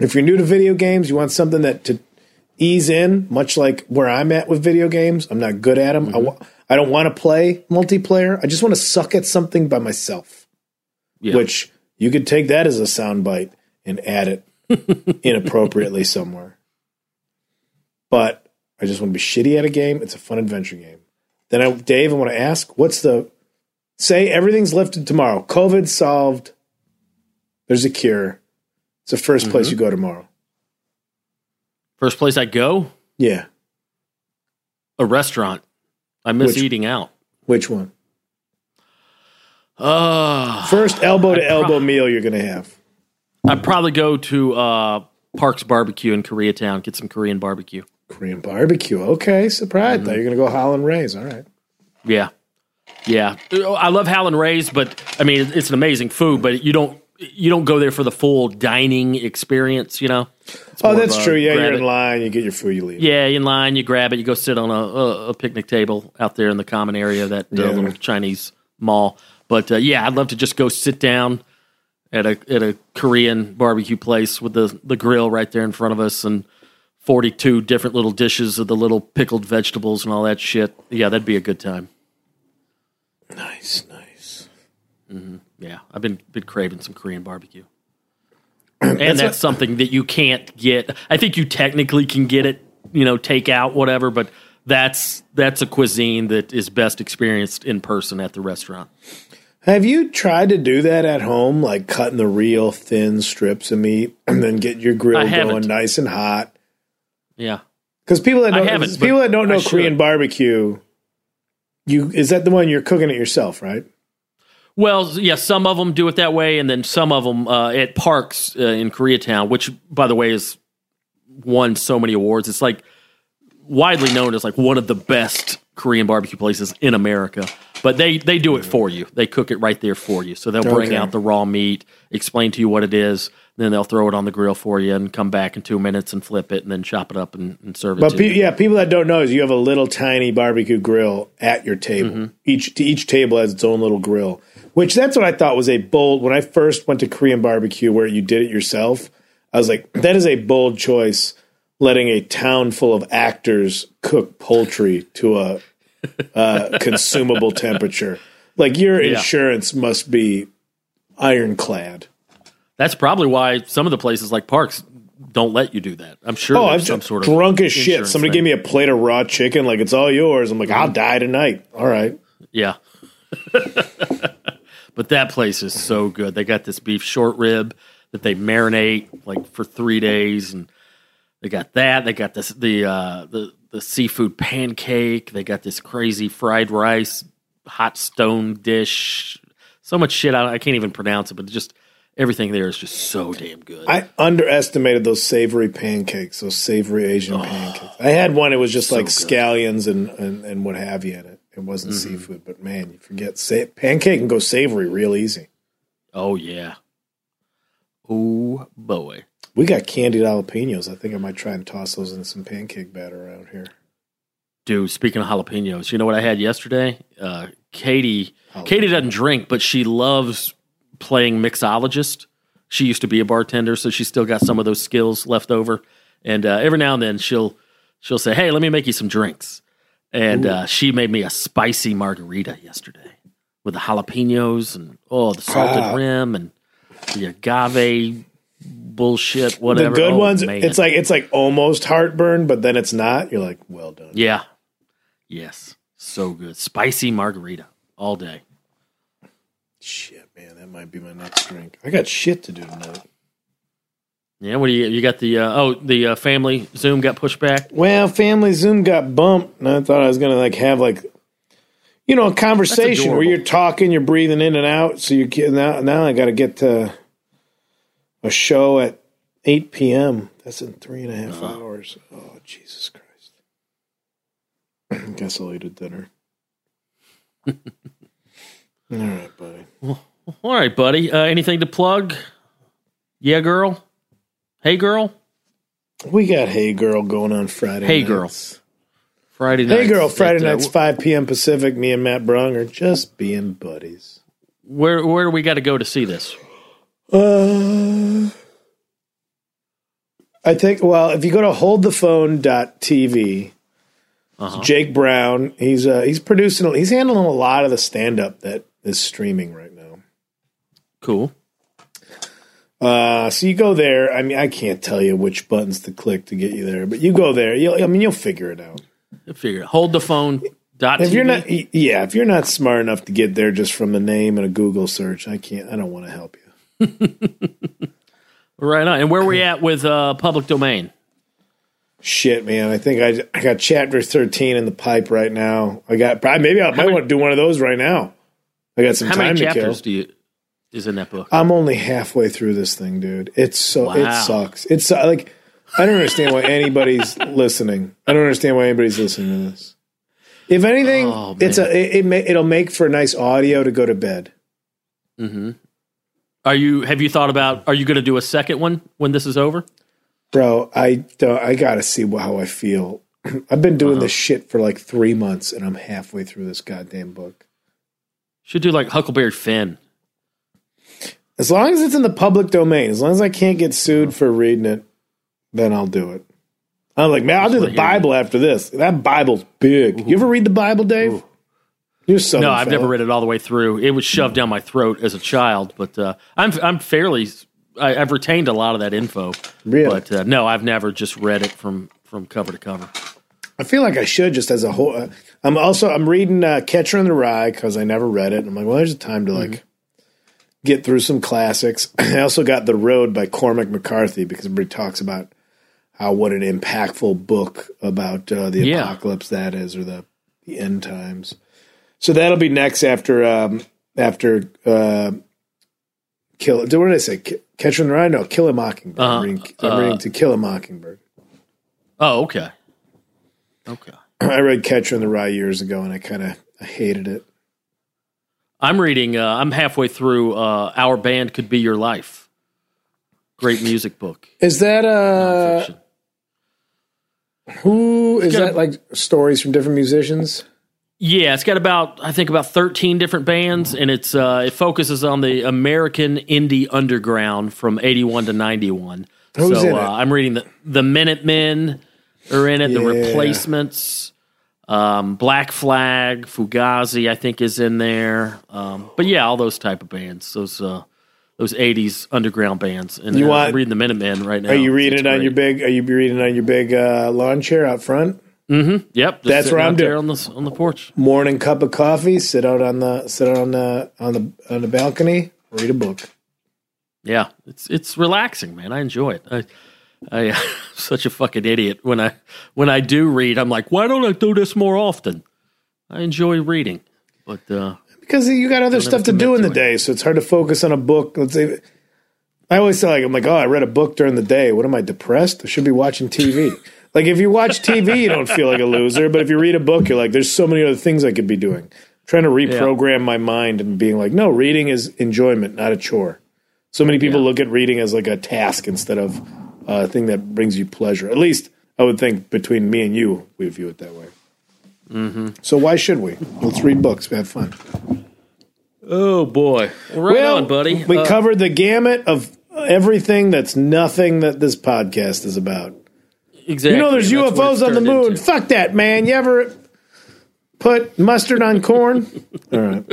if you're new to video games, you want something that to ease in, much like where I'm at with video games. I'm not good at them. I mm-hmm. wa- I don't want to play multiplayer. I just want to suck at something by myself. Yeah. Which you could take that as a soundbite and add it inappropriately somewhere. But I just want to be shitty at a game. It's a fun adventure game. Then, I, Dave, I want to ask, what's the say everything's lifted tomorrow? COVID solved. There's a cure. It's the 1st place mm-hmm. you go tomorrow. First place I go, Yeah. a restaurant. I miss Which- eating out. Which one? Uh, First elbow to elbow meal you're going to have. I'd probably go to uh, Parks Barbecue in Koreatown, get some Korean barbecue. Korean barbecue. Okay, surprise. Thought you're going to go Howlin' Rays. All right. Yeah. Yeah. I love Howlin' Rays, but I mean, it's an amazing food, but you don't. You don't go there for the full dining experience, you know. It's Oh, that's true. Yeah, you're it. in line. You get your food, you leave. Yeah, you're in line, you grab it, you go sit on a, a, a picnic table out there in the common area of that uh, Yeah. little Chinese mall. But uh, yeah, I'd love to just go sit down at a at a Korean barbecue place with the the grill right there in front of us and forty two different little dishes of the little pickled vegetables and all that shit. Yeah, that'd be a good time. Nice, nice. Yeah, I've been been craving some Korean barbecue. And that's, something that you can't get. I think you technically can get it, you know, take out whatever, but that's that's a cuisine that is best experienced in person at the restaurant. Have you tried to do that at home, like cutting the real thin strips of meat and then get your grill going nice and hot? Yeah. Because people that don't, people that don't know. Korean barbecue, you is that the one you're cooking it yourself, right? Well, yeah, some of them do it that way, and then some of them uh, at parks uh, in Koreatown, which, by the way, has won so many awards. It's like widely known as like one of the best Korean barbecue places in America. But they they do it for you. They cook it right there for you. So they'll bring Okay. out the raw meat, explain to you what it is, then they'll throw it on the grill for you, and come back in two minutes and flip it, and then chop it up and, and serve it. But pe- yeah, people that don't know is you have a little tiny barbecue grill at your table. Mm-hmm. Each each table has its own little grill, which that's what I thought was a bold. When I first went to Korean barbecue, where you did it yourself, I was like, that is a bold choice. Letting a town full of actors cook poultry to a uh, consumable temperature, like your Yeah. insurance must be ironclad. That's probably why some of the places like parks don't let you do that. I'm sure Oh, I'm some sort of drunk as shit. Somebody thing. gave me a plate of raw chicken, like it's all yours. I'm like, I'll die tonight. All right. Yeah. but that place is so good. They got this beef short rib that they marinate like for three days, and they got that. They got this the uh, the the seafood pancake. They got this crazy fried rice, hot stone dish. So much shit. I, I can't even pronounce it, but just everything there is just so damn good. I underestimated those savory pancakes, those savory Asian pancakes. I had one; it was just like good. scallions and, and and what have you in it. It wasn't Mm-hmm. seafood, but man, you forget sa- pancake can go savory real easy. oh yeah. Oh boy. We got candied jalapenos. I think I might try and toss those in some pancake batter around here. Dude, speaking of jalapenos, you know what I had yesterday? Uh, Katie, Katie doesn't drink, but she loves playing mixologist. She used to be a bartender, so she's still got some of those skills left over. And uh, every now and then, she'll she'll say, "Hey, let me make you some drinks." And uh, she made me a spicy margarita yesterday with the jalapenos and oh, the salted Ah. rim and the agave bullshit, whatever. the good Oh, ones, man. it's like it's like almost heartburn, but then it's not. You're like, well done. Yeah. Yes. So good. Spicy margarita all day. Shit, man, that might be my next drink. I got shit to do tonight. Yeah. What do you, you got the, uh, oh, the uh, family Zoom got pushed back? Well, family Zoom got bumped, and I thought I was gonna like have like, you know, a conversation where you're talking, you're breathing in and out. So you now. Now I got to get to a show at eight p.m. That's in three and a half hours. Oh Jesus Christ! Guess I'll eat a dinner. All right, buddy. All right, buddy. Uh, anything to plug? Yeah, girl. Hey, girl. We got Hey Girl going on Friday. Hey Girl. Friday night. Hey Girl, Friday At, uh, nights, 5 p.m. Pacific. Me and Matt Brung are just being buddies. Where, where do we got to go to see this? Uh, I think, well, if you go to holdthephone.tv, Uh-huh. Jake Brown, he's uh, he's producing, he's handling a lot of the stand up that is streaming right now. Cool. Uh, so you go there. I mean, I can't tell you which buttons to click to get you there, but you go there. You'll, I mean, you'll figure it out. Figure it. Hold the phone. Dot If TV. you're not, yeah, if you're not smart enough to get there just from the name and a Google search, I can't. I don't want to help you. right on. And where are we at with uh, public domain? Shit, man. I think I I got chapter thirteen in the pipe right now. I got maybe I might many- want to do one of those right now. I got some How time many to kill. do you is in that book? I'm only halfway through this thing, dude. It's so it sucks. It's uh, like I don't understand why anybody's listening. I don't understand why anybody's listening to this. If anything, Oh, it's a it, it may, it'll make for a nice audio to go to bed. Mhm. Are you? Have you thought about? Are you going to do a second one when this is over? Bro, I don't, I gotta see how I feel. I've been doing this shit for like three months, and I'm halfway through this goddamn book. Should do like Huckleberry Finn. As long as it's in the public domain, as long as I can't get sued for reading it, then I'll do it. I'm like, man, I'll do the what I hear Bible after this. That Bible's big. You ever read the Bible, Dave? You're so No, I've never read it all the way through. It was shoved down my throat as a child, but uh, I'm I'm fairly I, I've retained a lot of that info. Really? But uh, no, I've never just read it from from cover to cover. I feel like I should just as a whole. Uh, I'm also I'm reading uh, Catcher in the Rye because I never read it. I'm like, well, there's a time to like get through some classics. I also got The Road by Cormac McCarthy because everybody talks about how what an impactful book about uh, the Yeah. apocalypse that is, or the the end times. So that'll be next after um, after uh, kill. What did I say? Catcher in the Rye? No, Kill a Mockingbird. Uh-huh. I'm, reading, I'm reading to Kill a Mockingbird. Oh, okay, okay. I read Catcher in the Rye years ago, and I kind of I hated it. I'm reading. Uh, I'm halfway through. Uh, Our band could be your life. Great music book. Is that uh who is that like stories from different musicians? Yeah, it's got about I think about thirteen different bands, and it's uh, it focuses on the American indie underground from eighty one to ninety one. So uh? I'm reading the the Minutemen are in it, the Replacements, um, Black Flag, Fugazi, I think is in there. Um, but yeah, all those type of bands, those uh, those eighties underground bands. And You want- I'm reading the Minutemen right now. Are you reading it on your big? Are you reading it on your big uh, lawn chair out front? Mm-hmm. Yep, That's what I'm doing. on the on the porch. Morning cup of coffee, sit out on the sit out on the on the on the balcony, read a book. Yeah, it's it's relaxing, man. I enjoy it. I I am such a fucking idiot when I when I do read. I'm like, why don't I do this more often? I enjoy reading, but uh, Because you got other stuff to do in the it. day, so it's hard to focus on a book. Let's say, I always say like I'm like, oh, I read a book during the day. What am I depressed? I should be watching TV. like if you watch TV, you don't feel like a loser, but if you read a book, you're like, there's so many other things I could be doing. trying to reprogram my mind and being like, no, reading is enjoyment, not a chore. So many people Yeah. look at reading as like a task instead of a thing that brings you pleasure. At least I would think between me and you, we view it that way. Mm-hmm. So why should we? Let's read books. We Have fun. oh boy, right on, buddy. We Uh, covered the gamut of everything that's nothing that this podcast is about. exactly. You know, there's That's UFOs on the moon. into. Fuck that, man. You ever put mustard on corn? All right.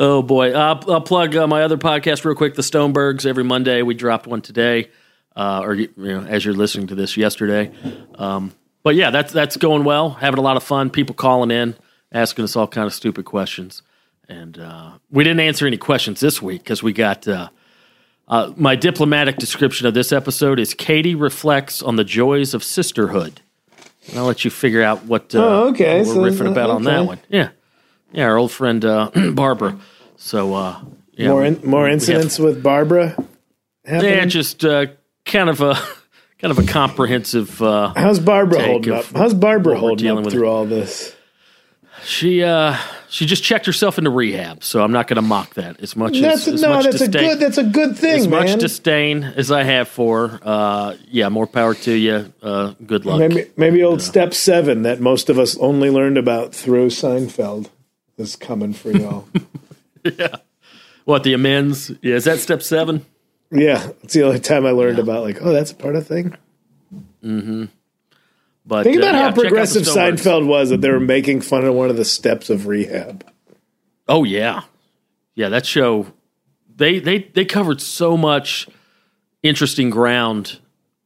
Oh boy, uh, I'll plug uh, my other podcast real quick. The Stonebergs every Monday. We dropped one today, uh, or you know, as you're listening to this, yesterday. Um, but yeah, that's that's going well. Having a lot of fun. People calling in, asking us all kind of stupid questions, and uh, we didn't answer any questions this week because we got. Uh, uh, my diplomatic description of this episode is Katie reflects on the joys of sisterhood. And I'll let you figure out what, uh, Oh, okay. we're So, riffing about on that one. Yeah. Yeah, our old friend uh, Barbara. So, uh, yeah, More in, more we have- incidents with Barbara happening. Yeah, just uh, kind of a kind of a comprehensive. Uh, How's Barbara holding up? How's Barbara holding up through all this? she uh, she just checked herself into rehab, so I'm not going to mock that as much That's as, as no, much that's a disdain- good. That's a good thing, as much man. disdain as I have for. her, Uh, yeah, more power to you. Uh, good luck. Maybe, maybe old step seven that most of us only learned about through Seinfeld is coming for y'all. Yeah. What the amends? Yeah, is that step seven? yeah, it's the only time I learned about like, oh, that's a part of thing. Mm-hmm. But Think uh, about yeah, how the progressive. Seinfeld was that they were making fun of one of the steps of rehab. Oh yeah, yeah. That show, they they they covered so much interesting ground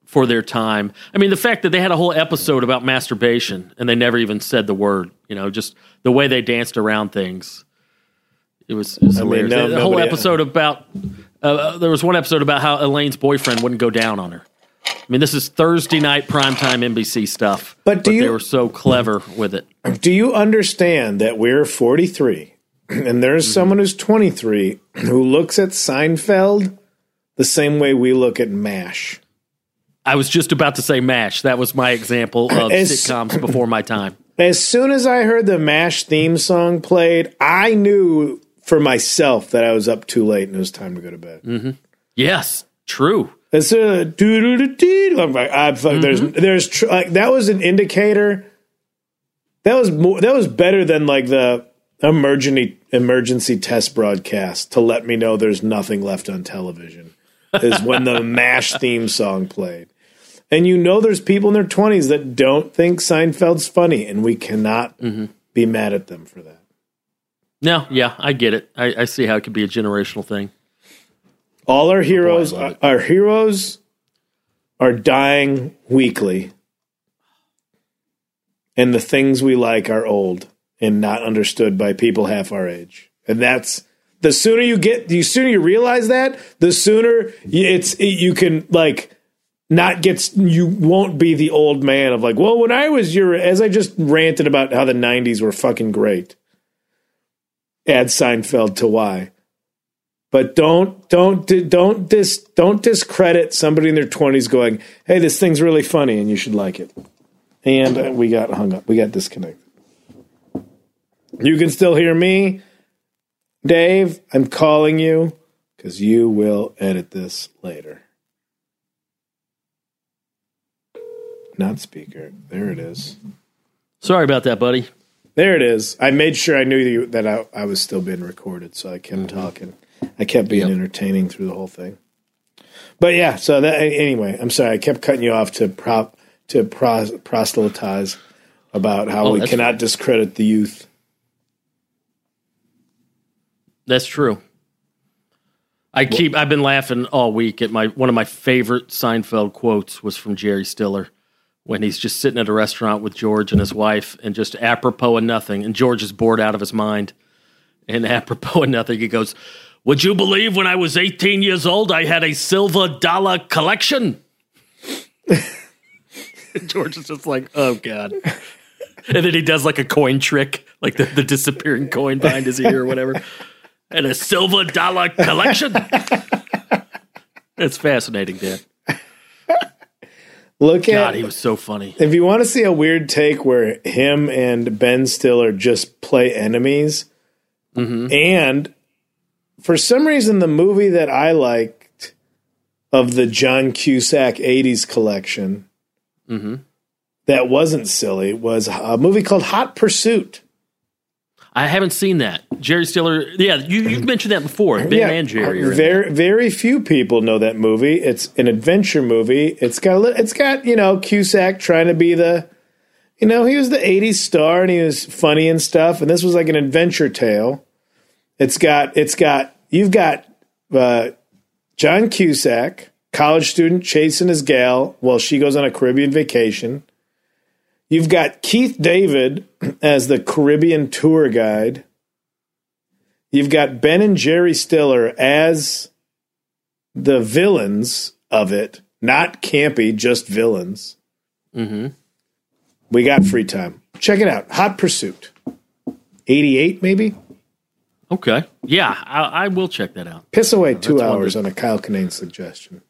for their time. I mean, the fact that they had a whole episode about masturbation and they never even said the word. You know, just the way they danced around things. It was, it was I mean, hilarious. no- the whole episode about uh, there was one episode about how Elaine's boyfriend wouldn't go down on her. I mean, this is Thursday night primetime NBC stuff. But do they you- were so clever with it. Do you understand that we're 43 and there's Mm-hmm. someone who's 23 who looks at Seinfeld the same way we look at MASH? I was just about to say MASH. That was my example of sitcoms before my time. As soon as I heard the MASH theme song played, I knew for myself that I was up too late and it was time to go to bed. Mm. Yes, true. I'm like, I'm Mm-hmm. there's tr- like that was an indicator. That was more. That was better than like the emergency emergency test broadcast to let me know there's nothing left on television. Is when the Mash theme song played, and you know there's people in their twenties that don't think Seinfeld's funny, and we cannot Mm-hmm. be mad at them for that. No, yeah, I get it. I, I see how it could be a generational thing. All our heroes, Oh, it. our heroes, are dying weekly, and the things we like are old and not understood by people half our age. And that's the sooner you get, the sooner you realize that, the sooner it's you can like not get you won't be the old man of like, well, when I was your, as I just ranted about how the '90s were fucking great. Add Seinfeld to why but don't don't don't dis don't discredit somebody in their 20s going hey this thing's really funny and you should like it. And we got hung up. We got disconnected. You can still hear me dave. I'm calling you because you will edit this later not speaker there it is Sorry about that, buddy. there it is i made sure i knew you, that I, I was still being recorded so i kept mm-hmm. talking i kept being Yep. entertaining through the whole thing but yeah so that anyway i'm sorry i kept cutting you off to prop to pros, proselytize about how Oh, we cannot discredit the youth That's true. I keep. I've been laughing all week at my one of my favorite Seinfeld quotes was from Jerry Stiller, when he's just sitting at a restaurant with George and his wife, and just apropos of nothing, and George is bored out of his mind, and apropos of nothing, he goes, "Would you believe when I was 18 years old, I had a silver dollar collection?" George is just like, "Oh God." And then he does like a coin trick, like the, the disappearing coin behind his ear or whatever. And a silver dollar collection. It's fascinating, Dan. Look God, at he was so funny. if you want to see a weird take where him and Ben Stiller just play enemies, mm-hmm. and for some reason, the movie that I liked of the John Cusack '80s collection mm-hmm. that wasn't silly was a movie called Hot Pursuit. I haven't seen that. Jerry Stiller. Yeah, you you mentioned that before. Ben and Jerry. Very very few people know that movie. It's an adventure movie. It's got a li- it's got you know Cusack trying to be the you know he was the '80s star and he was funny and stuff. And this was like an adventure tale. It's got it's got you've got uh, John Cusack, college student chasing his gal while she goes on a Caribbean vacation. You've got Keith David as the Caribbean tour guide. You've got Ben and Jerry Stiller as the villains of it, not campy, just villains. Mm-hmm. We got free time. Check it out. Hot Pursuit. 88, maybe? Okay. Yeah, I, I will check that out. Piss away two one hours on a Kyle Kinane suggestion.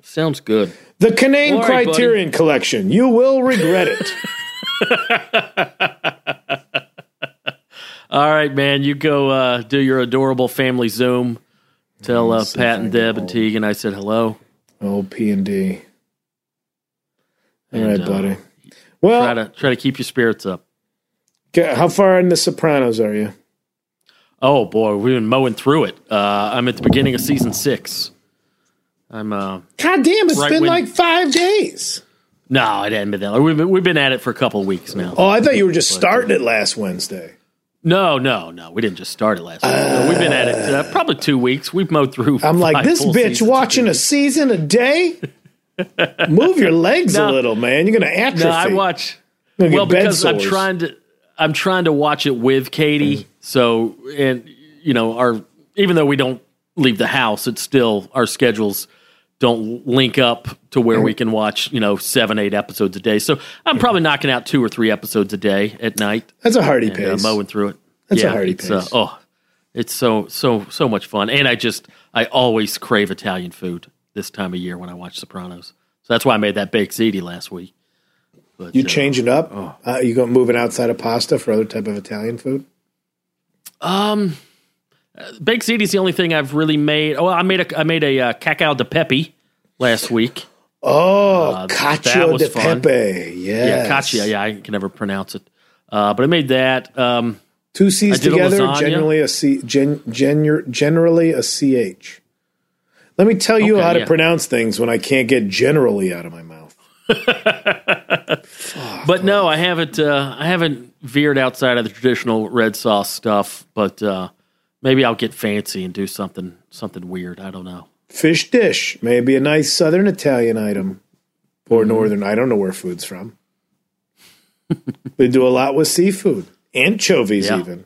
Sounds good. The Kinane All right, Criterion Collection. You will regret it. All right, man. You go uh, do your adorable family Zoom. Tell uh, Let's see if Pat and can Deb and Tegan I said hello. oh, P and D. All right, And, uh, buddy. Try to try to keep your spirits up. g- how far in The Sopranos are you? Oh boy, we've been mowing through it. Uh, I'm at the beginning of season six. I'm uh, God damn, it's Right been when- like five days. no, it hadn't been that long. We've been, we've been at it for a couple of weeks now. Oh, I thought you were just starting it last Wednesday. No, no, no. We didn't just start it last week. No, we've been at it uh, probably two weeks. We've mowed through. I'm like, this full bitch watching a season a day? Move your legs a little, man. You're going to atrophy. No, I watch. Well, get bed because I'm trying to, I'm trying to watch it with Katie. So, and you know, our even though we don't leave the house, it's still our schedules don't link up to where we can watch, you know, seven, eight episodes a day. So I'm probably knocking out two or three episodes a day at night. That's a hardy and, uh, pace. mowing through it. That's a yeah, hearty it's, uh, pace. oh, it's so so so much fun, and I just I always crave Italian food this time of year when I watch Sopranos. So that's why I made that baked ziti last week. But, you uh, changing up? oh. Uh, you going moving outside of pasta for other type of Italian food? Um, uh, baked ziti is the only thing I've really made. Oh, I made a I made a uh, cacao de pepe last week. Oh, Uh, cacio de fun. pepe. Yes. Yeah, cacio. Yeah, I can never pronounce it. Uh, but I made that. Um, Two C's did a together, generally a C, gen, gen, generally a CH. Let me tell you Okay, how to yeah. pronounce things when I can't get generally out of my mouth. but no, I haven't. Uh, I haven't veered outside of the traditional red sauce stuff. But uh, maybe I'll get fancy and do something something weird. I don't know. Fish dish, maybe a nice southern Italian item or Mm-hmm. northern. I don't know where food's from. they do a lot with seafood, anchovies Yeah. even.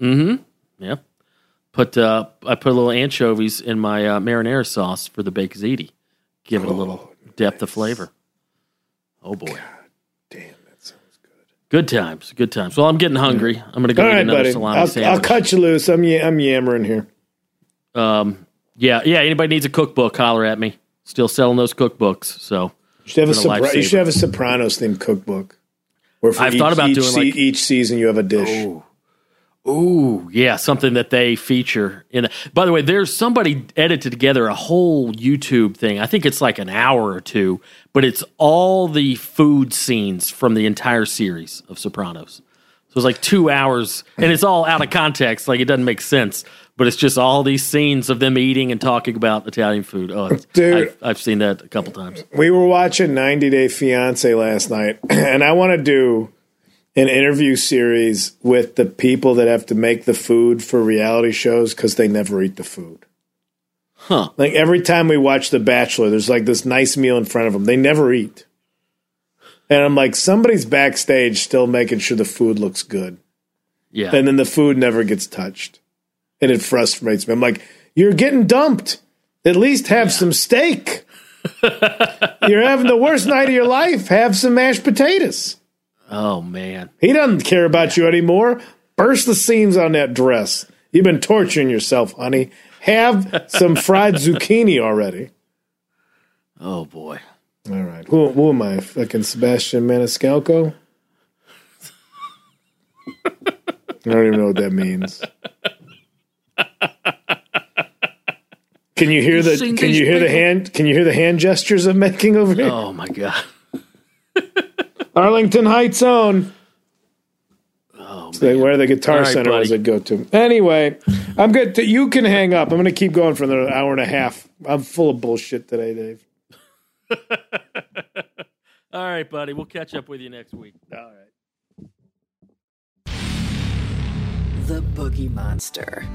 Mm-hmm. Yeah. Put uh, I put a little anchovies in my uh, marinara sauce for the baked ziti. Give it a little depth of flavor. Oh boy, sounds good. times, good times. Well, I'm getting hungry. I'm gonna go All get right, another buddy. salami I'll, sandwich. I'll cut you loose. I'm I'm yammering here. Um, yeah, yeah. Anybody needs a cookbook, holler at me. Still selling those cookbooks. So You should have a, Sopra- you should have a Sopranos themed cookbook. Where for I've each, thought about each, doing, se- like- each season you have a dish. Ooh, yeah, something that they feature in. By the way, there's somebody edited together a whole YouTube thing. I think it's like an hour or two, but it's all the food scenes from the entire series of Sopranos. So it's like two hours, and it's all out of context. Like it doesn't make sense, but it's just all these scenes of them eating and talking about Italian food. Oh, Dude. I've, I've seen that a couple times. We were watching 90 Day Fiance last night, and I want to do an interview series with the people that have to make the food for reality shows because they never eat the food. Huh. Like every time we watch The Bachelor, there's like this nice meal in front of them. They never eat. And I'm like, somebody's backstage still making sure the food looks good. Yeah. And then the food never gets touched. And it frustrates me. I'm like, you're getting dumped. At least have some steak. you're having the worst night of your life. Have some mashed potatoes. Oh man. He doesn't care about you anymore. Burst the seams on that dress. You've been torturing yourself, honey. Have some fried zucchini already. Oh boy. All right. Who, who am I? Fucking Sebastian Maniscalco? I don't even know what that means. Can you hear the can you hear the hand can you hear the hand gestures I'm making over here? Oh my god. Arlington Heights own. Oh They- where the guitar All right, center was buddy. I go to. Anyway, I'm good. To, you can hang up. I'm going to keep going for another hour and a half. I'm full of bullshit today, Dave. All right, buddy. We'll catch up with you next week. All right. The Boogie Monster.